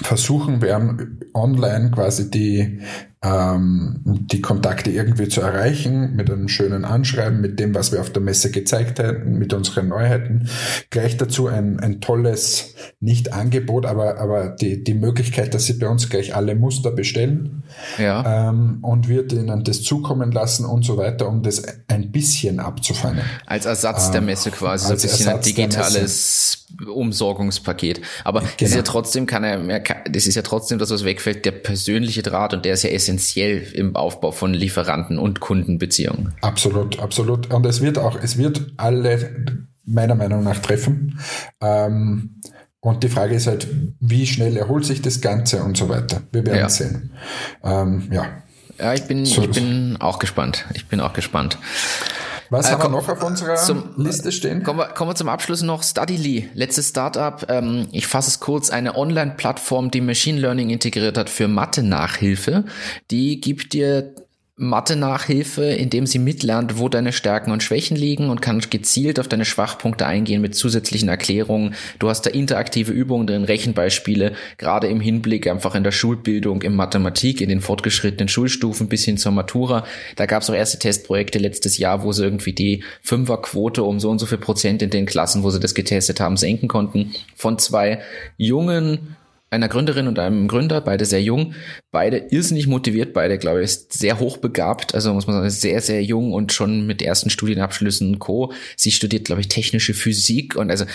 versuchen werden, online quasi die, ähm, die Kontakte irgendwie zu erreichen, mit einem schönen Anschreiben, mit dem, was wir auf der Messe gezeigt hätten, mit unseren Neuheiten. Gleich dazu ein, ein tolles, nicht Angebot, aber, aber die, die Möglichkeit, dass sie bei uns gleich alle Muster bestellen. Ja. Ähm, und wir denen das zukommen lassen und so weiter, um das ein bisschen abzufangen. Als Ersatz ähm, der Messe quasi, so ein bisschen Ersatz ein digitales Umsorgungspaket. Aber genau. das ist ja trotzdem, kann er, das ist ja trotzdem das, was wegfällt, der persönliche Draht und der ist ja essentiell im Aufbau von Lieferanten und Kundenbeziehungen. Absolut, absolut. Und es wird auch, es wird alle meiner Meinung nach treffen. Ähm, und die Frage ist halt, wie schnell erholt sich das Ganze und so weiter. Wir werden ja. sehen. Ähm, ja. Ja, ich bin, so, ich bin auch gespannt. Ich bin auch gespannt. Was äh, haben wir noch auf unserer zum, Liste stehen? Kommen wir, kommen wir zum Abschluss noch Studily, letztes Startup. Ähm, ich fasse es kurz, eine Online-Plattform, die Machine Learning integriert hat für Mathe-Nachhilfe. Die gibt dir Mathe-Nachhilfe, indem sie mitlernt, wo deine Stärken und Schwächen liegen und kann gezielt auf deine Schwachpunkte eingehen mit zusätzlichen Erklärungen. Du hast da interaktive Übungen drin, Rechenbeispiele, gerade im Hinblick einfach in der Schulbildung, in Mathematik, in den fortgeschrittenen Schulstufen bis hin zur Matura. Da gab es auch erste Testprojekte letztes Jahr, wo sie irgendwie die Fünferquote um so und so viel Prozent in den Klassen, wo sie das getestet haben, senken konnten. Von zwei jungen einer Gründerin und einem Gründer, beide sehr jung, beide irrsinnig motiviert, beide, glaube ich, sehr hochbegabt, also muss man sagen, sehr, sehr jung und schon mit ersten Studienabschlüssen und Co. Sie studiert, glaube ich, technische Physik und also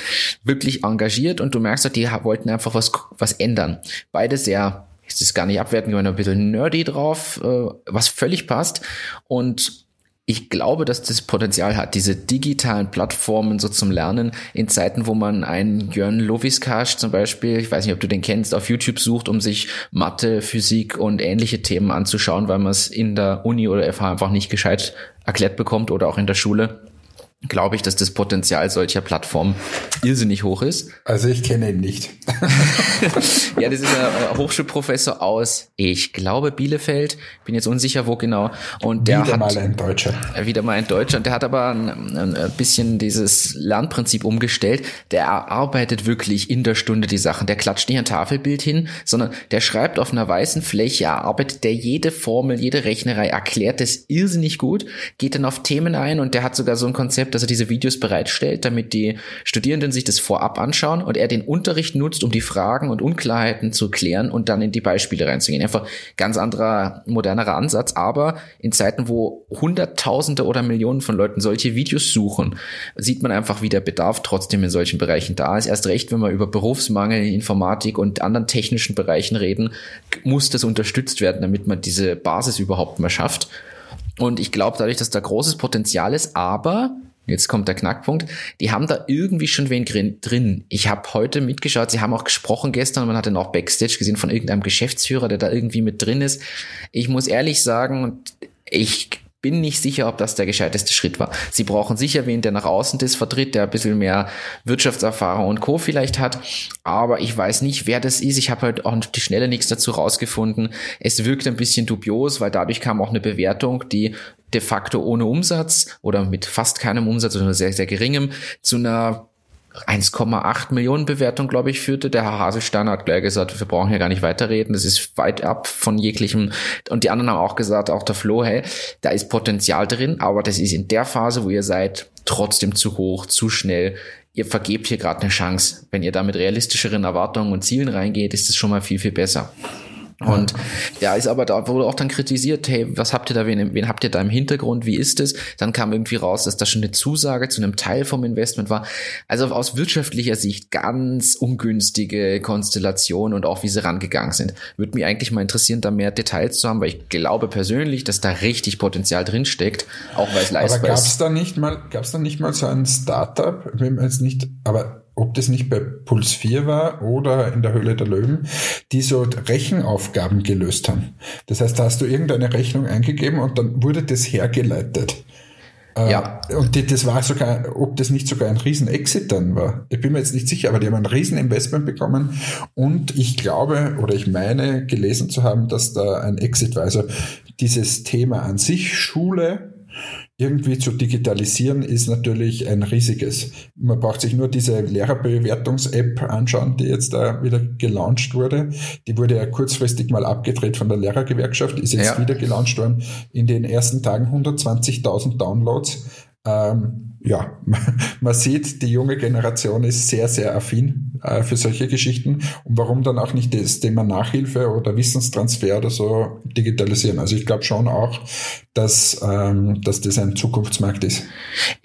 wirklich engagiert und du merkst, die wollten einfach was, was ändern. Beide sehr, ist es gar nicht abwerten, ein bisschen nerdy drauf, äh, was völlig passt und ich glaube, dass das Potenzial hat, diese digitalen Plattformen so zum Lernen in Zeiten, wo man einen Jörn Loviskasch zum Beispiel, ich weiß nicht, ob du den kennst, auf YouTube sucht, um sich Mathe, Physik und ähnliche Themen anzuschauen, weil man es in der Uni oder FH einfach nicht gescheit erklärt bekommt oder auch in der Schule glaube ich, dass das Potenzial solcher Plattformen irrsinnig hoch ist. Also ich kenne ihn nicht. ja, das ist ein Hochschulprofessor aus, ich glaube, Bielefeld. Bin jetzt unsicher, wo genau. Und der wieder hat, mal ein Deutscher. Wieder mal ein Deutscher. Und der hat aber ein, ein bisschen dieses Lernprinzip umgestellt. Der arbeitet wirklich in der Stunde die Sachen. Der klatscht nicht ein Tafelbild hin, sondern der schreibt auf einer weißen Fläche, arbeitet der jede Formel, jede Rechnerei, erklärt es irrsinnig gut, geht dann auf Themen ein und der hat sogar so ein Konzept, dass er diese Videos bereitstellt, damit die Studierenden sich das vorab anschauen und er den Unterricht nutzt, um die Fragen und Unklarheiten zu klären und dann in die Beispiele reinzugehen. Einfach ganz anderer, modernerer Ansatz, aber in Zeiten, wo Hunderttausende oder Millionen von Leuten solche Videos suchen, sieht man einfach, wie der Bedarf trotzdem in solchen Bereichen da ist. Erst recht, wenn wir über Berufsmangel in Informatik und anderen technischen Bereichen reden, muss das unterstützt werden, damit man diese Basis überhaupt mal schafft. Und ich glaube dadurch, dass da großes Potenzial ist, aber Jetzt kommt der Knackpunkt. Die haben da irgendwie schon wen drin. Ich habe heute mitgeschaut, sie haben auch gesprochen gestern, man hatte noch Backstage gesehen von irgendeinem Geschäftsführer, der da irgendwie mit drin ist. Ich muss ehrlich sagen, ich bin nicht sicher, ob das der gescheiteste Schritt war. Sie brauchen sicher wen, der nach außen das vertritt, der ein bisschen mehr Wirtschaftserfahrung und Co. vielleicht hat. Aber ich weiß nicht, wer das ist. Ich habe halt auch die Schnelle nichts dazu rausgefunden. Es wirkt ein bisschen dubios, weil dadurch kam auch eine Bewertung, die de facto ohne Umsatz oder mit fast keinem Umsatz oder sehr, sehr geringem zu einer 1,8 Millionen Bewertung, glaube ich, führte. Der Herr Haselstein hat gleich gesagt, wir brauchen hier gar nicht weiterreden. Das ist weit ab von jeglichem. Und die anderen haben auch gesagt, auch der Flo, hey, da ist Potenzial drin, aber das ist in der Phase, wo ihr seid, trotzdem zu hoch, zu schnell. Ihr vergebt hier gerade eine Chance. Wenn ihr da mit realistischeren Erwartungen und Zielen reingeht, ist es schon mal viel, viel besser. Und ja, ist aber da wurde auch dann kritisiert, hey, was habt ihr da, wen, wen habt ihr da im Hintergrund, wie ist es? Dann kam irgendwie raus, dass da schon eine Zusage zu einem Teil vom Investment war. Also aus wirtschaftlicher Sicht ganz ungünstige Konstellation und auch wie sie rangegangen sind. Würde mich eigentlich mal interessieren, da mehr Details zu haben, weil ich glaube persönlich, dass da richtig Potenzial drin steckt, auch weil es leistbar ist. Aber gab es da nicht mal, gab es da nicht mal so ein Startup, wenn man jetzt nicht, aber ob das nicht bei Puls 4 war oder in der Höhle der Löwen, die so Rechenaufgaben gelöst haben. Das heißt, da hast du irgendeine Rechnung eingegeben und dann wurde das hergeleitet. Äh, ja. Und die, das war sogar, ob das nicht sogar ein Riesen-Exit dann war. Ich bin mir jetzt nicht sicher, aber die haben ein Riesen-Investment bekommen und ich glaube oder ich meine gelesen zu haben, dass da ein Exit war. Also dieses Thema an sich, Schule, irgendwie zu digitalisieren, ist natürlich ein riesiges. Man braucht sich nur diese Lehrerbewertungs-App anschauen, die jetzt da wieder gelauncht wurde. Die wurde ja kurzfristig mal abgedreht von der Lehrergewerkschaft, ist jetzt ja. wieder gelauncht worden. In den ersten Tagen 120.000 Downloads. Ähm, ja, man sieht, die junge Generation ist sehr, sehr affin äh, für solche Geschichten. Und warum dann auch nicht das Thema Nachhilfe oder Wissenstransfer oder so digitalisieren? Also ich glaube schon auch, dass, ähm, dass das ein Zukunftsmarkt ist.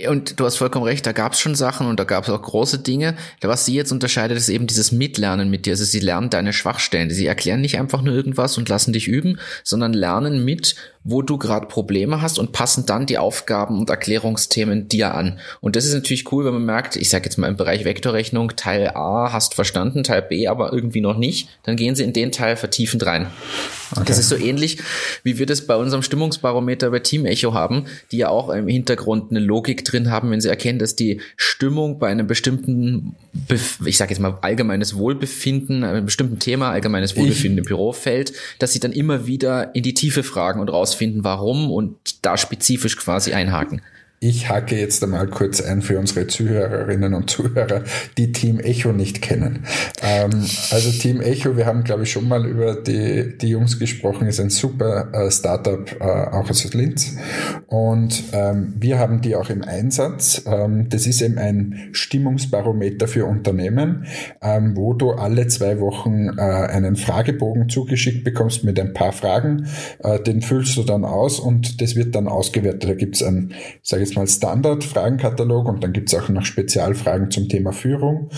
Und du hast vollkommen recht, da gab es schon Sachen und da gab es auch große Dinge. Was sie jetzt unterscheidet, ist eben dieses Mitlernen mit dir. Also sie lernen deine Schwachstellen. Sie erklären nicht einfach nur irgendwas und lassen dich üben, sondern lernen mit, wo du gerade Probleme hast und passen dann die Aufgaben und Erklärungsthemen dir an. Und das ist natürlich cool, wenn man merkt, ich sage jetzt mal im Bereich Vektorrechnung, Teil A hast verstanden, Teil B aber irgendwie noch nicht, dann gehen sie in den Teil vertiefend rein. Okay. Das ist so ähnlich, wie wir das bei unserem Stimmungsbarometer bei Team Echo haben, die ja auch im Hintergrund eine Logik drin haben, wenn sie erkennen, dass die Stimmung bei einem bestimmten, ich sage jetzt mal allgemeines Wohlbefinden, einem bestimmten Thema, allgemeines Wohlbefinden ich. im Büro fällt, dass sie dann immer wieder in die Tiefe fragen und rausfinden, warum und da spezifisch quasi einhaken. Ich hacke jetzt einmal kurz ein für unsere Zuhörerinnen und Zuhörer, die Team Echo nicht kennen. Ähm, also Team Echo, wir haben glaube ich schon mal über die, die Jungs gesprochen, ist ein super äh, Startup äh, auch aus Linz. Und ähm, wir haben die auch im Einsatz. Ähm, das ist eben ein Stimmungsbarometer für Unternehmen, ähm, wo du alle zwei Wochen äh, einen Fragebogen zugeschickt bekommst mit ein paar Fragen. Äh, den füllst du dann aus und das wird dann ausgewertet. Da gibt's ein, sage jetzt mal Standard-Fragenkatalog und dann gibt es auch noch Spezialfragen zum Thema Führung.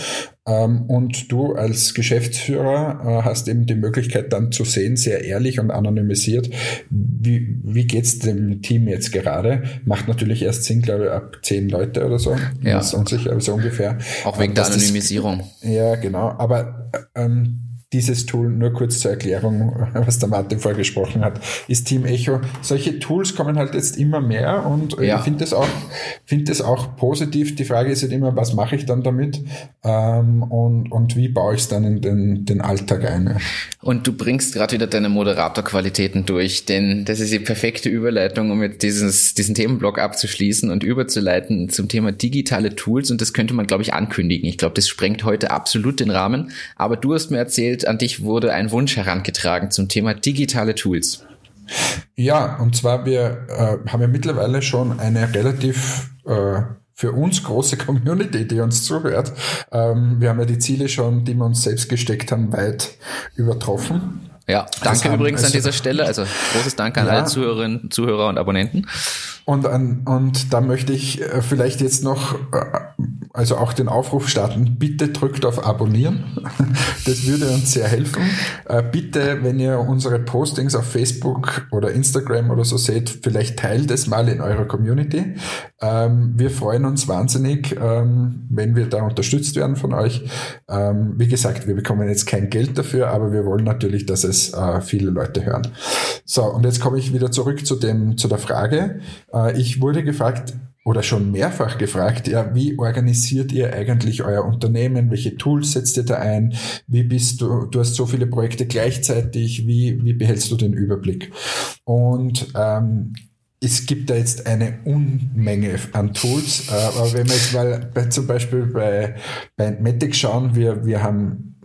Ähm, und du als Geschäftsführer äh, hast eben die Möglichkeit dann zu sehen, sehr ehrlich und anonymisiert, wie, wie geht's dem Team jetzt gerade. Macht natürlich erst Sinn, glaube ich, ab zehn Leute oder so. Ja. Das ist unsicher, aber so ungefähr. Auch wegen der Anonymisierung. Das, ja, genau. Aber ähm, dieses Tool, nur kurz zur Erklärung, was der Martin vorgesprochen hat, ist Team Echo. Solche Tools kommen halt jetzt immer mehr und ja. ich finde das auch, finde das auch positiv. Die Frage ist halt immer, was mache ich dann damit ähm, und, und wie baue ich es dann in den, den Alltag ein. Und du bringst gerade wieder deine Moderatorqualitäten durch, denn das ist die perfekte Überleitung, um jetzt dieses, diesen Themenblock abzuschließen und überzuleiten zum Thema digitale Tools und das könnte man, glaube ich, ankündigen. Ich glaube, das sprengt heute absolut den Rahmen, aber du hast mir erzählt, an dich wurde ein Wunsch herangetragen zum Thema digitale Tools. Ja, und zwar wir äh, haben ja mittlerweile schon eine relativ äh, für uns große Community, die uns zuhört. Ähm, wir haben ja die Ziele schon, die wir uns selbst gesteckt haben, weit übertroffen. Ja, danke also, übrigens also, an dieser Stelle. Also großes Dank an ja, alle Zuhörerinnen, Zuhörer und Abonnenten. Und, an, und da möchte ich äh, vielleicht jetzt noch, äh, also auch den Aufruf starten, bitte drückt auf Abonnieren. Das würde uns sehr helfen. Äh, bitte, wenn ihr unsere Postings auf Facebook oder Instagram oder so seht, vielleicht teilt es mal in eurer Community. Ähm, wir freuen uns wahnsinnig, ähm, wenn wir da unterstützt werden von euch. Ähm, wie gesagt, wir bekommen jetzt kein Geld dafür, aber wir wollen natürlich, dass es viele Leute hören. So, und jetzt komme ich wieder zurück zu dem, zu der Frage, äh, ich wurde gefragt oder schon mehrfach gefragt, ja, wie organisiert ihr eigentlich euer Unternehmen? Welche Tools setzt ihr da ein? Wie bist du, du hast so viele Projekte gleichzeitig, wie, wie behältst du den Überblick? Und ähm, es gibt da jetzt eine Unmenge an Tools, äh, aber wenn wir jetzt mal bei, zum Beispiel bei, bei Matic schauen, wir, wir haben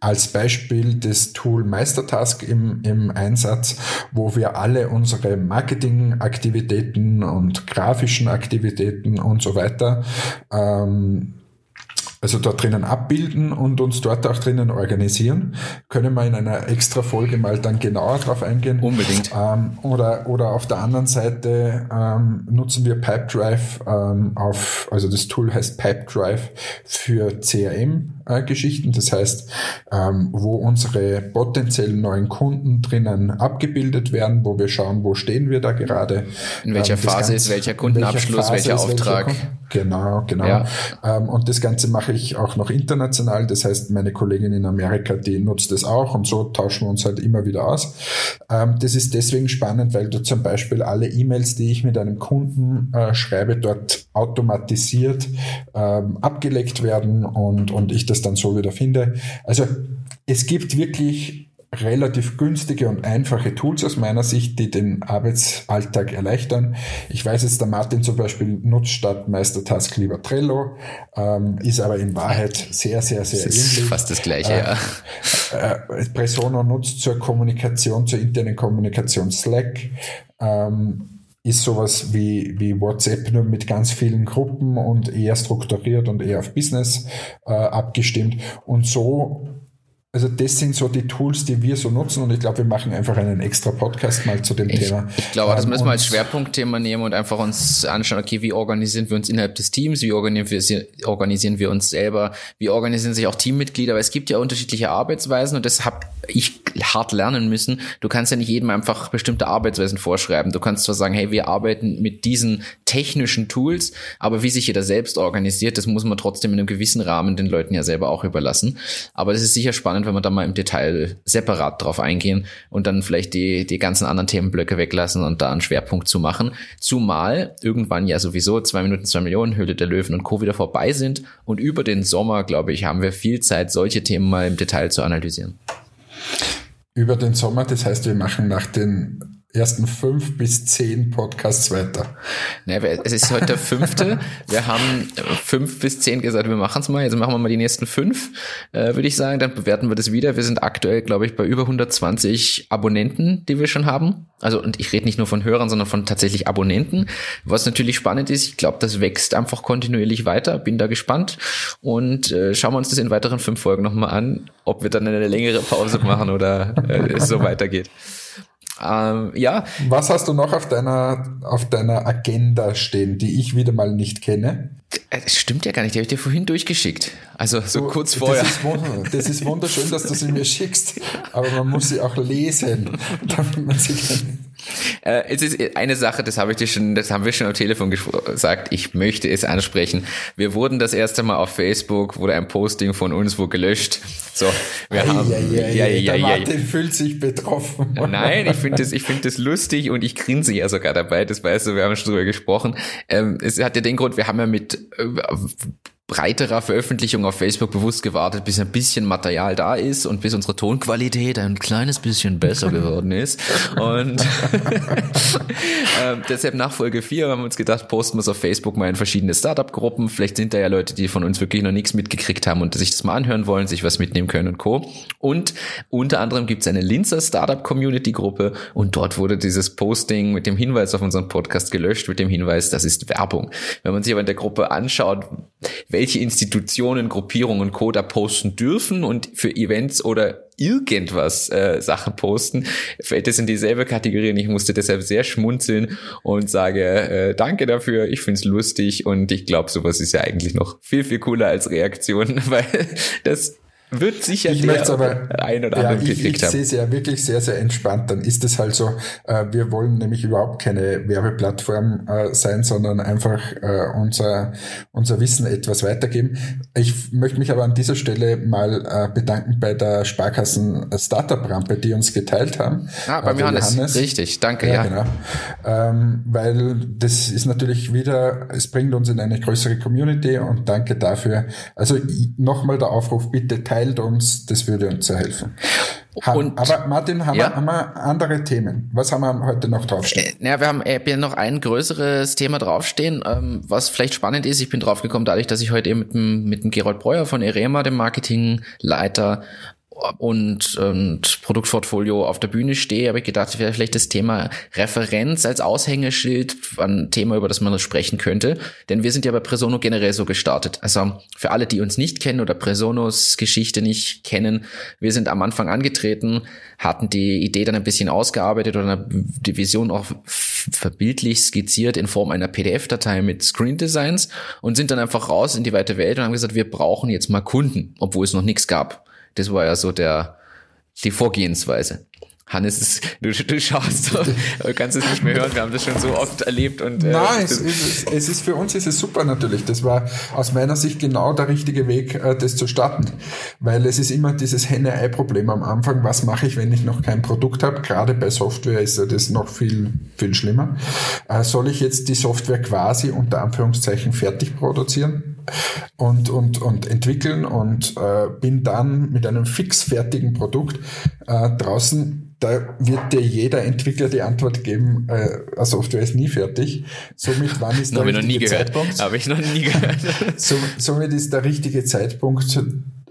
als Beispiel das Tool Meistertask im, im Einsatz, wo wir alle unsere Marketingaktivitäten und grafischen Aktivitäten und so weiter ähm, also dort drinnen abbilden und uns dort auch drinnen organisieren. Können wir in einer extra Folge mal dann genauer drauf eingehen. Unbedingt. Ähm, oder, oder auf der anderen Seite ähm, nutzen wir Pipedrive ähm, auf, also das Tool heißt Pipedrive für CRM-Geschichten. Äh, das heißt, ähm, wo unsere potenziellen neuen Kunden drinnen abgebildet werden, wo wir schauen, wo stehen wir da gerade. In welcher ähm, Phase Ganze, ist welcher Kundenabschluss, welcher, Auftrag. Welcher genau, genau. Ja. Ähm, und das Ganze mache mache ich auch noch international. Das heißt, meine Kollegin in Amerika, die nutzt das auch und so tauschen wir uns halt immer wieder aus. Ähm, das ist deswegen spannend, weil du zum Beispiel alle E-Mails, die ich mit einem Kunden äh, schreibe, dort automatisiert ähm, abgelegt werden und, und ich das dann so wieder finde. Also es gibt wirklich relativ günstige und einfache Tools aus meiner Sicht, die den Arbeitsalltag erleichtern. Ich weiß jetzt, der Martin zum Beispiel nutzt statt Meistertask lieber Trello, ähm, ist aber in Wahrheit sehr, sehr, sehr das ähnlich. Ist fast das Gleiche, äh, ja. Äh, Presono nutzt zur Kommunikation, zur internen Kommunikation Slack. Ähm, ist sowas wie, wie WhatsApp nur mit ganz vielen Gruppen und eher strukturiert und eher auf Business äh, abgestimmt. Und so also das sind so die Tools, die wir so nutzen und ich glaube, wir machen einfach einen extra Podcast mal zu dem ich, Thema. Ich glaube, das ähm, müssen wir als Schwerpunktthema nehmen und einfach uns anschauen, okay, wie organisieren wir uns innerhalb des Teams, wie organisieren wir, organisieren wir uns selber, wie organisieren sich auch Teammitglieder, weil es gibt ja unterschiedliche Arbeitsweisen und das habe ich hart lernen müssen. Du kannst ja nicht jedem einfach bestimmte Arbeitsweisen vorschreiben. Du kannst zwar sagen, hey, wir arbeiten mit diesen technischen Tools, aber wie sich jeder selbst organisiert, das muss man trotzdem in einem gewissen Rahmen den Leuten ja selber auch überlassen. Aber das ist sicher spannend, spannend, wenn wir da mal im Detail separat drauf eingehen und dann vielleicht die, die ganzen anderen Themenblöcke weglassen und da einen Schwerpunkt zu machen. Zumal irgendwann ja sowieso zwei Minuten, zwei Millionen, Höhle der Löwen und Co. wieder vorbei sind und über den Sommer, glaube ich, haben wir viel Zeit, solche Themen mal im Detail zu analysieren. Über den Sommer, das heißt, wir machen nach den ersten fünf bis zehn Podcasts weiter. Nee, es ist heute der fünfte. wir haben fünf bis zehn gesagt, wir machen es mal. Jetzt machen wir mal die nächsten fünf, äh, würde ich sagen. Dann bewerten wir das wieder. Wir sind aktuell, glaube ich, bei über 120 Abonnenten, die wir schon haben. Also, und ich rede nicht nur von Hörern, sondern von tatsächlich Abonnenten. Was natürlich spannend ist, ich glaube, das wächst einfach kontinuierlich weiter. Bin da gespannt. Und äh, schauen wir uns das in weiteren fünf Folgen nochmal an, ob wir dann eine längere Pause machen oder äh, es so weitergeht. Ähm, ja. Was hast du noch auf deiner, auf deiner Agenda stehen, die ich wieder mal nicht kenne? Das stimmt ja gar nicht, die habe ich dir vorhin durchgeschickt. Also so du, kurz vorher. Das ist, das ist wunderschön, dass du sie mir schickst, aber man muss sie auch lesen, damit man sie kann. Äh, es ist eine Sache, das habe ich dir schon, das haben wir schon am Telefon gesagt. Ich möchte es ansprechen. Wir wurden das erste Mal auf Facebook, wurde ein Posting von uns wo gelöscht. So, wir ei, haben, ei, ei, ja, ja, ja, Martin fühlt sich betroffen. Nein, ich finde das, ich finde das lustig und ich grinse ja sogar dabei. Das weißt du, wir haben schon drüber gesprochen. Ähm, es hat ja den Grund, wir haben ja mit äh, breiterer Veröffentlichung auf Facebook bewusst gewartet, bis ein bisschen Material da ist und bis unsere Tonqualität ein kleines bisschen besser geworden ist. Und äh, deshalb nach Folge 4 haben wir uns gedacht, posten wir es auf Facebook mal in verschiedene Startup-Gruppen. Vielleicht sind da ja Leute, die von uns wirklich noch nichts mitgekriegt haben und sich das mal anhören wollen, sich was mitnehmen können und Co. Und unter anderem gibt es eine Linzer Startup-Community-Gruppe und dort wurde dieses Posting mit dem Hinweis auf unseren Podcast gelöscht, mit dem Hinweis, das ist Werbung. Wenn man sich aber in der Gruppe anschaut, welche Institutionen, Gruppierungen Co. da posten dürfen und für Events oder irgendwas äh, Sachen posten, fällt es in dieselbe Kategorie und ich musste deshalb sehr schmunzeln und sage äh, danke dafür, ich find's lustig und ich glaube, sowas ist ja eigentlich noch viel, viel cooler als Reaktion, weil das wird sicher ich der aber, ein oder andere ja, ich, ich. Ich sehe es ja wirklich sehr, sehr entspannt. Dann ist es halt so, äh, wir wollen nämlich überhaupt keine Werbeplattform äh, sein, sondern einfach äh, unser, unser Wissen etwas weitergeben. Ich möchte mich aber an dieser Stelle mal äh, bedanken bei der Sparkassen Startup Rampe, die uns geteilt haben. Ah, beim Johannes. Johannes. Richtig, danke, ja. ja. Genau. Ähm, weil das ist natürlich wieder, es bringt uns in eine größere Community und danke dafür. Also nochmal der Aufruf, bitte teilen teilt uns, das würde uns sehr helfen. Und, aber Martin, haben, ja. wir, haben wir andere Themen? Was haben wir heute noch draufstehen? Äh, ja, wir haben äh, noch ein größeres Thema draufstehen, ähm, was vielleicht spannend ist. Ich bin draufgekommen, dadurch, dass ich heute eben mit dem, mit dem Gerold Breuer von Erema, dem Marketingleiter, und, und Produktportfolio auf der Bühne stehe, habe ich gedacht, wäre vielleicht das Thema Referenz als Aushängeschild ein Thema, über das man sprechen könnte. Denn wir sind ja bei Presono generell so gestartet. Also für alle, die uns nicht kennen oder Presonos Geschichte nicht kennen, wir sind am Anfang angetreten, hatten die Idee dann ein bisschen ausgearbeitet oder die Vision auch verbildlich skizziert in Form einer PDF-Datei mit Screen Designs und sind dann einfach raus in die weite Welt und haben gesagt, wir brauchen jetzt mal Kunden, obwohl es noch nichts gab. Das war ja so der, die Vorgehensweise. Hannes, ist, du, du schaust so, du kannst es nicht mehr hören, wir haben das schon so oft erlebt. Und, äh, Nein, es ist, es ist für uns ist es super natürlich. Das war aus meiner Sicht genau der richtige Weg, äh, das zu starten. Weil es ist immer dieses Henne-Ei-Problem am Anfang. Was mache ich, wenn ich noch kein Produkt habe? Gerade bei Software ist ja das noch viel, viel schlimmer. Äh, soll ich jetzt die Software quasi unter Anführungszeichen fertig produzieren? Und, und, und entwickeln und äh, bin dann mit einem fix fertigen Produkt äh, draußen da wird dir jeder Entwickler die Antwort geben, äh, eine Software ist nie fertig. Somit wann ist der richtige Zeitpunkt? Habe ich noch nie gehört. somit ist der richtige Zeitpunkt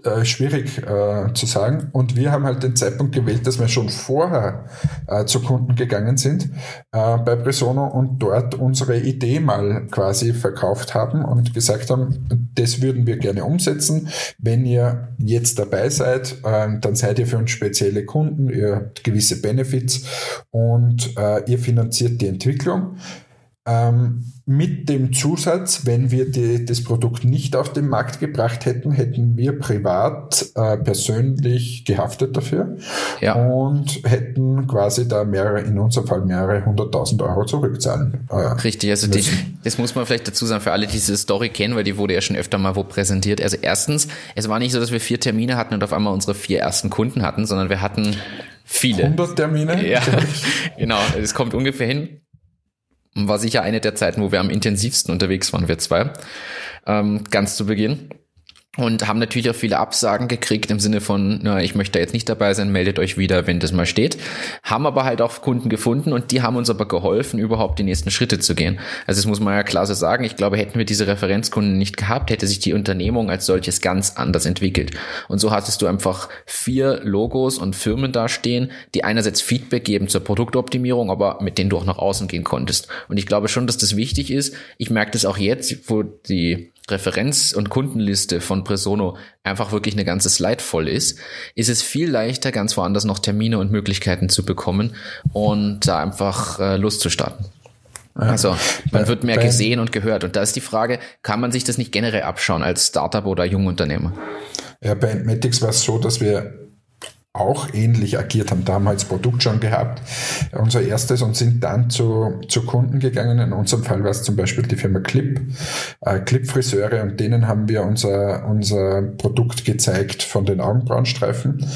äh, schwierig äh, zu sagen. Und wir haben halt den Zeitpunkt gewählt, dass wir schon vorher äh, zu Kunden gegangen sind äh, bei Presono und dort unsere Idee mal quasi verkauft haben und gesagt haben, das würden wir gerne umsetzen. Wenn ihr jetzt dabei seid, äh, dann seid ihr für uns spezielle Kunden, ihr habt gewisse Benefits und äh, ihr finanziert die Entwicklung. Ähm, mit dem Zusatz, wenn wir die, das Produkt nicht auf den Markt gebracht hätten, hätten wir privat äh, persönlich gehaftet dafür ja. und hätten quasi da mehrere, in unserem Fall mehrere hunderttausend Euro zurückzahlen. Äh, Richtig, also die, das muss man vielleicht dazu sagen, für alle, die diese Story kennen, weil die wurde ja schon öfter mal wo präsentiert. Also erstens, es war nicht so, dass wir vier Termine hatten und auf einmal unsere vier ersten Kunden hatten, sondern wir hatten viele. 100 Termine? Ja, genau. Es kommt ungefähr hin war sicher eine der Zeiten, wo wir am intensivsten unterwegs waren, wir zwei, ähm, ganz zu Beginn und haben natürlich auch viele Absagen gekriegt im Sinne von, na, ich möchte da jetzt nicht dabei sein, meldet euch wieder, wenn das mal steht. Haben aber halt auch Kunden gefunden und die haben uns aber geholfen, überhaupt die nächsten Schritte zu gehen. Also das muss man ja klar so sagen. Ich glaube, hätten wir diese Referenzkunden nicht gehabt, hätte sich die Unternehmung als solches ganz anders entwickelt. Und so hattest du einfach vier Logos und Firmen dastehen, die einerseits Feedback geben zur Produktoptimierung, aber mit denen du auch nach außen gehen konntest. Und ich glaube schon, dass das wichtig ist. Ich merke das auch jetzt, wo die Referenz- und Kundenliste von Presono einfach wirklich eine ganze Slide voll ist, ist es viel leichter, ganz woanders noch Termine und Möglichkeiten zu bekommen und da einfach äh, loszustarten. Also man wird mehr gesehen und gehört. Und da ist die Frage, kann man sich das nicht generell abschauen als Startup oder Jungunternehmer? Ja, bei Entmatics war es so, dass wir auch ähnlich agiert haben. Da haben wir das Produkt schon gehabt, unser erstes, und sind dann zu, zu Kunden gegangen. In unserem Fall war es zum Beispiel die Firma Clip, äh, Clip Friseure, und denen haben wir unser, unser Produkt gezeigt von den Augenbrauenstreifen.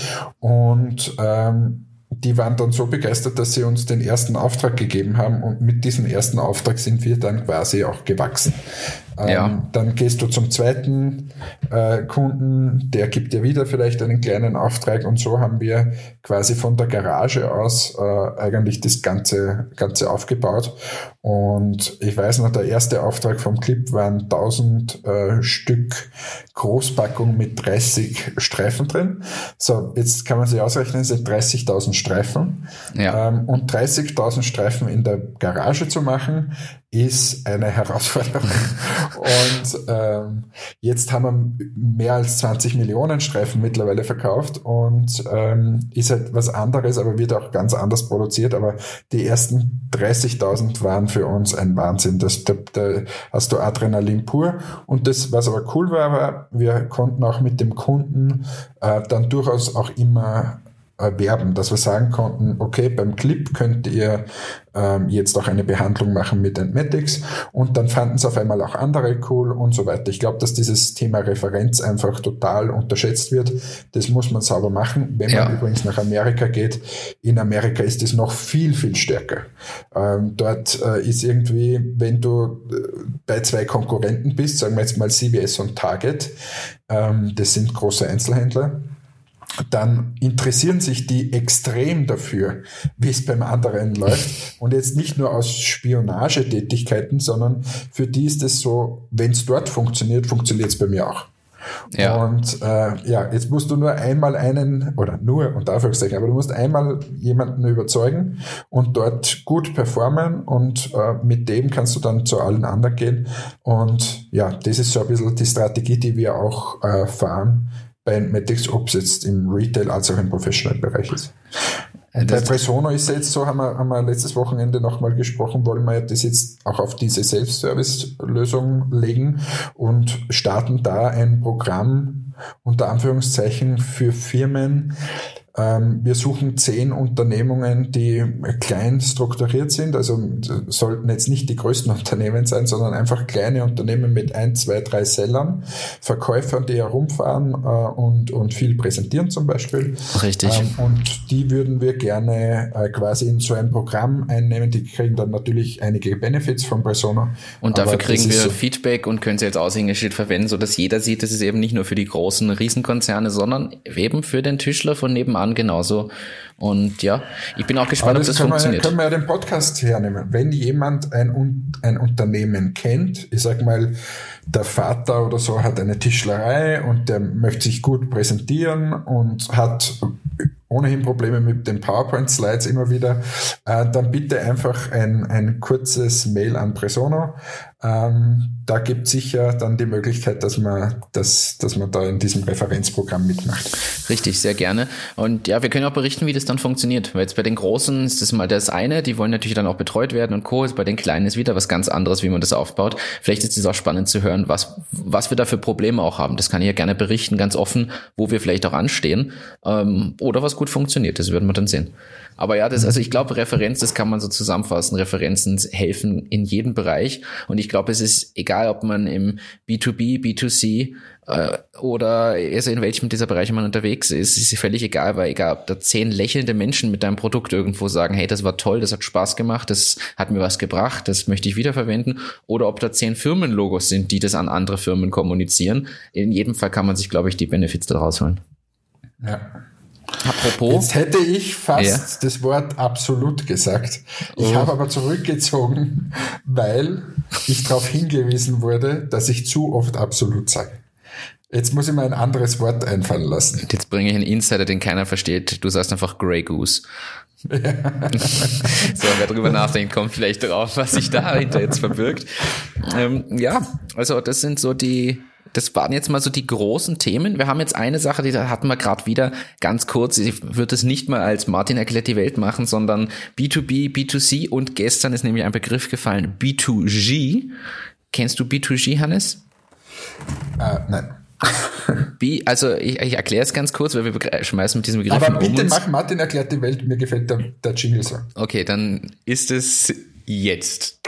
Und ähm, die waren dann so begeistert, dass sie uns den ersten Auftrag gegeben haben und mit diesem ersten Auftrag sind wir dann quasi auch gewachsen. Ähm, ja. Dann gehst du zum zweiten äh, Kunden, der gibt dir wieder vielleicht einen kleinen Auftrag und so haben wir quasi von der Garage aus äh, eigentlich das Ganze, Ganze aufgebaut. Und ich weiß noch, der erste Auftrag vom Clip waren 1000 äh, Stück Großpackung mit 30 Streifen drin. So, jetzt kann man sich ausrechnen, es sind 30.000 Streifen. Ja. Ähm, und 30.000 Streifen in der Garage zu machen, ist eine Herausforderung. und ähm, jetzt haben wir mehr als 20 Millionen Streifen mittlerweile verkauft und ähm, ist halt was anderes, aber wird auch ganz anders produziert. Aber die ersten 30.000 waren für uns ein Wahnsinn. Das, da, da hast du Adrenalin pur. Und das, was aber cool war, war, wir konnten auch mit dem Kunden äh, dann durchaus auch immer erwerben, dass wir sagen konnten, okay, beim Clip könnt ihr ähm, jetzt auch eine Behandlung machen mit Entmatics und dann fanden es auf einmal auch andere cool und so weiter. Ich glaube, dass dieses Thema Referenz einfach total unterschätzt wird. Das muss man sauber machen. Wenn ja. man übrigens nach Amerika geht, in Amerika ist es noch viel, viel stärker. Ähm, dort äh, ist irgendwie, wenn du äh, bei zwei Konkurrenten bist, sagen wir jetzt mal CBS und Target, ähm, das sind große Einzelhändler, dann interessieren sich die extrem dafür, wie es beim anderen läuft. Und jetzt nicht nur aus Spionagetätigkeiten, sondern für die ist es so, wenn es dort funktioniert, funktioniert es bei mir auch. Ja. Und äh, ja, jetzt musst du nur einmal einen, oder nur und Anführungszeichen, aber du musst einmal jemanden überzeugen und dort gut performen und äh, mit dem kannst du dann zu allen anderen gehen. Und ja, das ist so ein bisschen die Strategie, die wir auch äh, fahren bei Matics, ob es jetzt im Retail als auch im Professional-Bereich ist. Bei Presono ist jetzt so, haben wir, haben wir letztes Wochenende nochmal gesprochen, wollen wir das jetzt auch auf diese Self-Service-Lösung legen und starten da ein Programm unter Anführungszeichen für Firmen, ähm, wir suchen zehn Unternehmungen, die klein strukturiert sind, also sollten jetzt nicht die größten Unternehmen sein, sondern einfach kleine Unternehmen mit ein, zwei, drei Sellern, Verkäufern, die herumfahren äh, und, und viel präsentieren zum Beispiel. Richtig. Ähm, und die würden wir gerne äh, quasi in so ein Programm einnehmen. Die kriegen dann natürlich einige Benefits von Persona. Und dafür kriegen wir so Feedback und können sie als Aushängeschild verwenden, sodass jeder sieht, das ist eben nicht nur für die großen Riesenkonzerne, sondern eben für den Tischler von nebenan genauso. Und ja, ich bin auch gespannt, ob das funktioniert. Wir, können wir ja den Podcast hernehmen. Wenn jemand ein, ein Unternehmen kennt, ich sag mal, der Vater oder so hat eine Tischlerei und der möchte sich gut präsentieren und hat ohnehin Probleme mit den PowerPoint-Slides immer wieder, äh, dann bitte einfach ein, ein kurzes Mail an Presono. Ähm, da gibt sicher dann die Möglichkeit, dass man, dass, dass man da in diesem Referenzprogramm mitmacht. Richtig, sehr gerne. Und ja, wir können auch berichten, wie das dann funktioniert. Weil jetzt bei den Großen ist das mal das eine, die wollen natürlich dann auch betreut werden und Co. Bei den Kleinen ist wieder was ganz anderes, wie man das aufbaut. Vielleicht ist es auch spannend zu hören, was, was wir da für Probleme auch haben. Das kann ich ja gerne berichten, ganz offen, wo wir vielleicht auch anstehen. Ähm, oder was gut funktioniert. Das werden wir dann sehen. Aber ja, das, also ich glaube, Referenz, das kann man so zusammenfassen. Referenzen helfen in jedem Bereich. Und ich glaube, es ist egal, ob man im B2B, B2C äh, oder also in welchem dieser Bereiche man unterwegs ist, ist völlig egal, weil egal, ob da zehn lächelnde Menschen mit deinem Produkt irgendwo sagen, hey, das war toll, das hat Spaß gemacht, das hat mir was gebracht, das möchte ich wiederverwenden, oder ob da zehn Firmenlogos sind, die das an andere Firmen kommunizieren. In jedem Fall kann man sich, glaube ich, die Benefits daraus holen. Ja. Apropos. Jetzt hätte ich fast ja. das Wort absolut gesagt. Ich oh. habe aber zurückgezogen, weil ich darauf hingewiesen wurde, dass ich zu oft absolut sage. Jetzt muss ich mir ein anderes Wort einfallen lassen. Jetzt bringe ich einen Insider, den keiner versteht. Du sagst einfach Grey Goose. Ja. so, wer drüber nachdenkt, kommt vielleicht drauf, was sich dahinter jetzt verbirgt. Ähm, ja, also das sind so die das waren jetzt mal so die großen Themen. Wir haben jetzt eine Sache, die da hatten wir gerade wieder ganz kurz. Ich würde es nicht mal als Martin erklärt die Welt machen, sondern B2B, B2C und gestern ist nämlich ein Begriff gefallen, B2G. Kennst du B2G, Hannes? Äh, nein. B, also ich, ich erkläre es ganz kurz, weil wir schmeißen mit diesem Begriff Aber bitte um mach Martin erklärt die Welt, mir gefällt der, der Jingle so. Okay, dann ist es jetzt.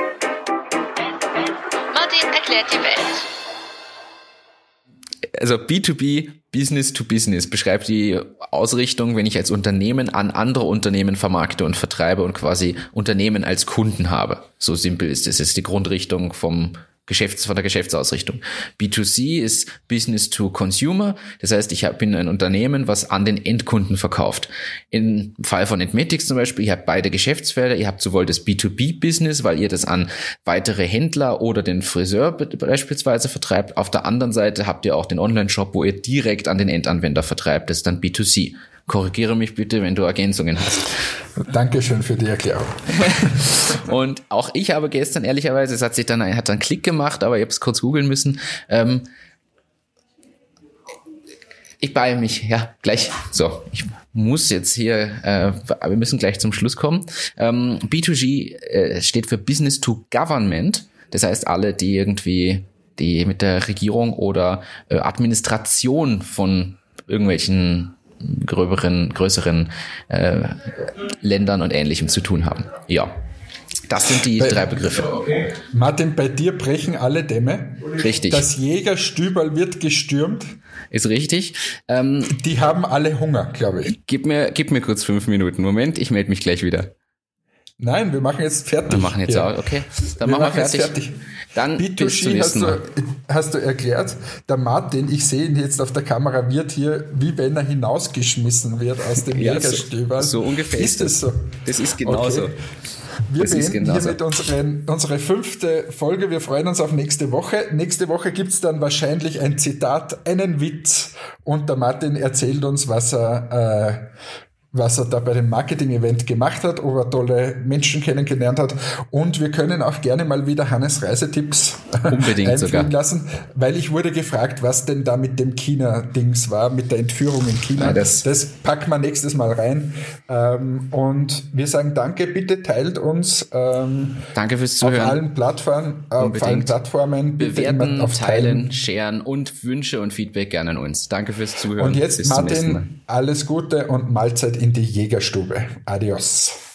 Martin erklärt die Welt. Also B2B, Business to Business beschreibt die Ausrichtung, wenn ich als Unternehmen an andere Unternehmen vermarkte und vertreibe und quasi Unternehmen als Kunden habe. So simpel ist es. Das ist die Grundrichtung vom Geschäfts, von der Geschäftsausrichtung. B2C ist Business to Consumer. Das heißt, ich bin ein Unternehmen, was an den Endkunden verkauft. Im Fall von Entmetics zum Beispiel, ihr habt beide Geschäftsfelder. Ihr habt sowohl das B2B-Business, weil ihr das an weitere Händler oder den Friseur beispielsweise vertreibt. Auf der anderen Seite habt ihr auch den Online-Shop, wo ihr direkt an den Endanwender vertreibt. Das ist dann B2C. Korrigiere mich bitte, wenn du Ergänzungen hast. Dankeschön für die Erklärung. und auch ich habe gestern ehrlicherweise, es hat sich dann, hat dann Klick gemacht, aber ich habe es kurz googeln müssen. Ähm, ich beeile mich, ja, gleich. So, ich muss jetzt hier, äh, wir müssen gleich zum Schluss kommen. Ähm, B2G äh, steht für Business to Government. Das heißt, alle, die irgendwie, die mit der Regierung oder äh, Administration von irgendwelchen gröberen, größeren äh, Ländern und Ähnlichem zu tun haben. Ja. Das sind die bei, drei Begriffe. Martin, bei dir brechen alle Dämme. Richtig. Das Jägerstüberl wird gestürmt. Ist richtig. Ähm, die haben alle Hunger, glaube ich. Gib mir, gib mir kurz fünf Minuten. Moment, ich melde mich gleich wieder. Nein, wir machen jetzt fertig. Wir machen jetzt ja. auch, okay. Dann wir machen wir fertig. fertig. Dann B2C hast du, hast du erklärt. Der Martin, ich sehe ihn jetzt auf der Kamera, wird hier, wie wenn er hinausgeschmissen wird aus dem ja, Jägerstöber. So, so, ungefähr ist es so. Das ist genauso. Okay. Wir das beenden genauso. hiermit unsere, unsere fünfte Folge. Wir freuen uns auf nächste Woche. Nächste Woche gibt's dann wahrscheinlich ein Zitat, einen Witz und der Martin erzählt uns, was er äh, was er da bei dem Marketing-Event gemacht hat, ob er tolle Menschen kennengelernt hat. Und wir können auch gerne mal wieder Hannes Reisetipps Unbedingt sogar. lassen, weil ich wurde gefragt, was denn da mit dem China-Dings war, mit der Entführung in China. Ja, das, das packen wir nächstes Mal rein. Ähm, und wir sagen danke, bitte teilt uns. Ähm, danke fürs Zuhören. Auf allen Plattformen, auf allen Plattformen. Bewerten, auf teilen, sharen und Wünsche und Feedback gerne an uns. Danke fürs Zuhören. Und jetzt, Martin, alles Gute und Mahlzeit in die Jägerstube. Adios.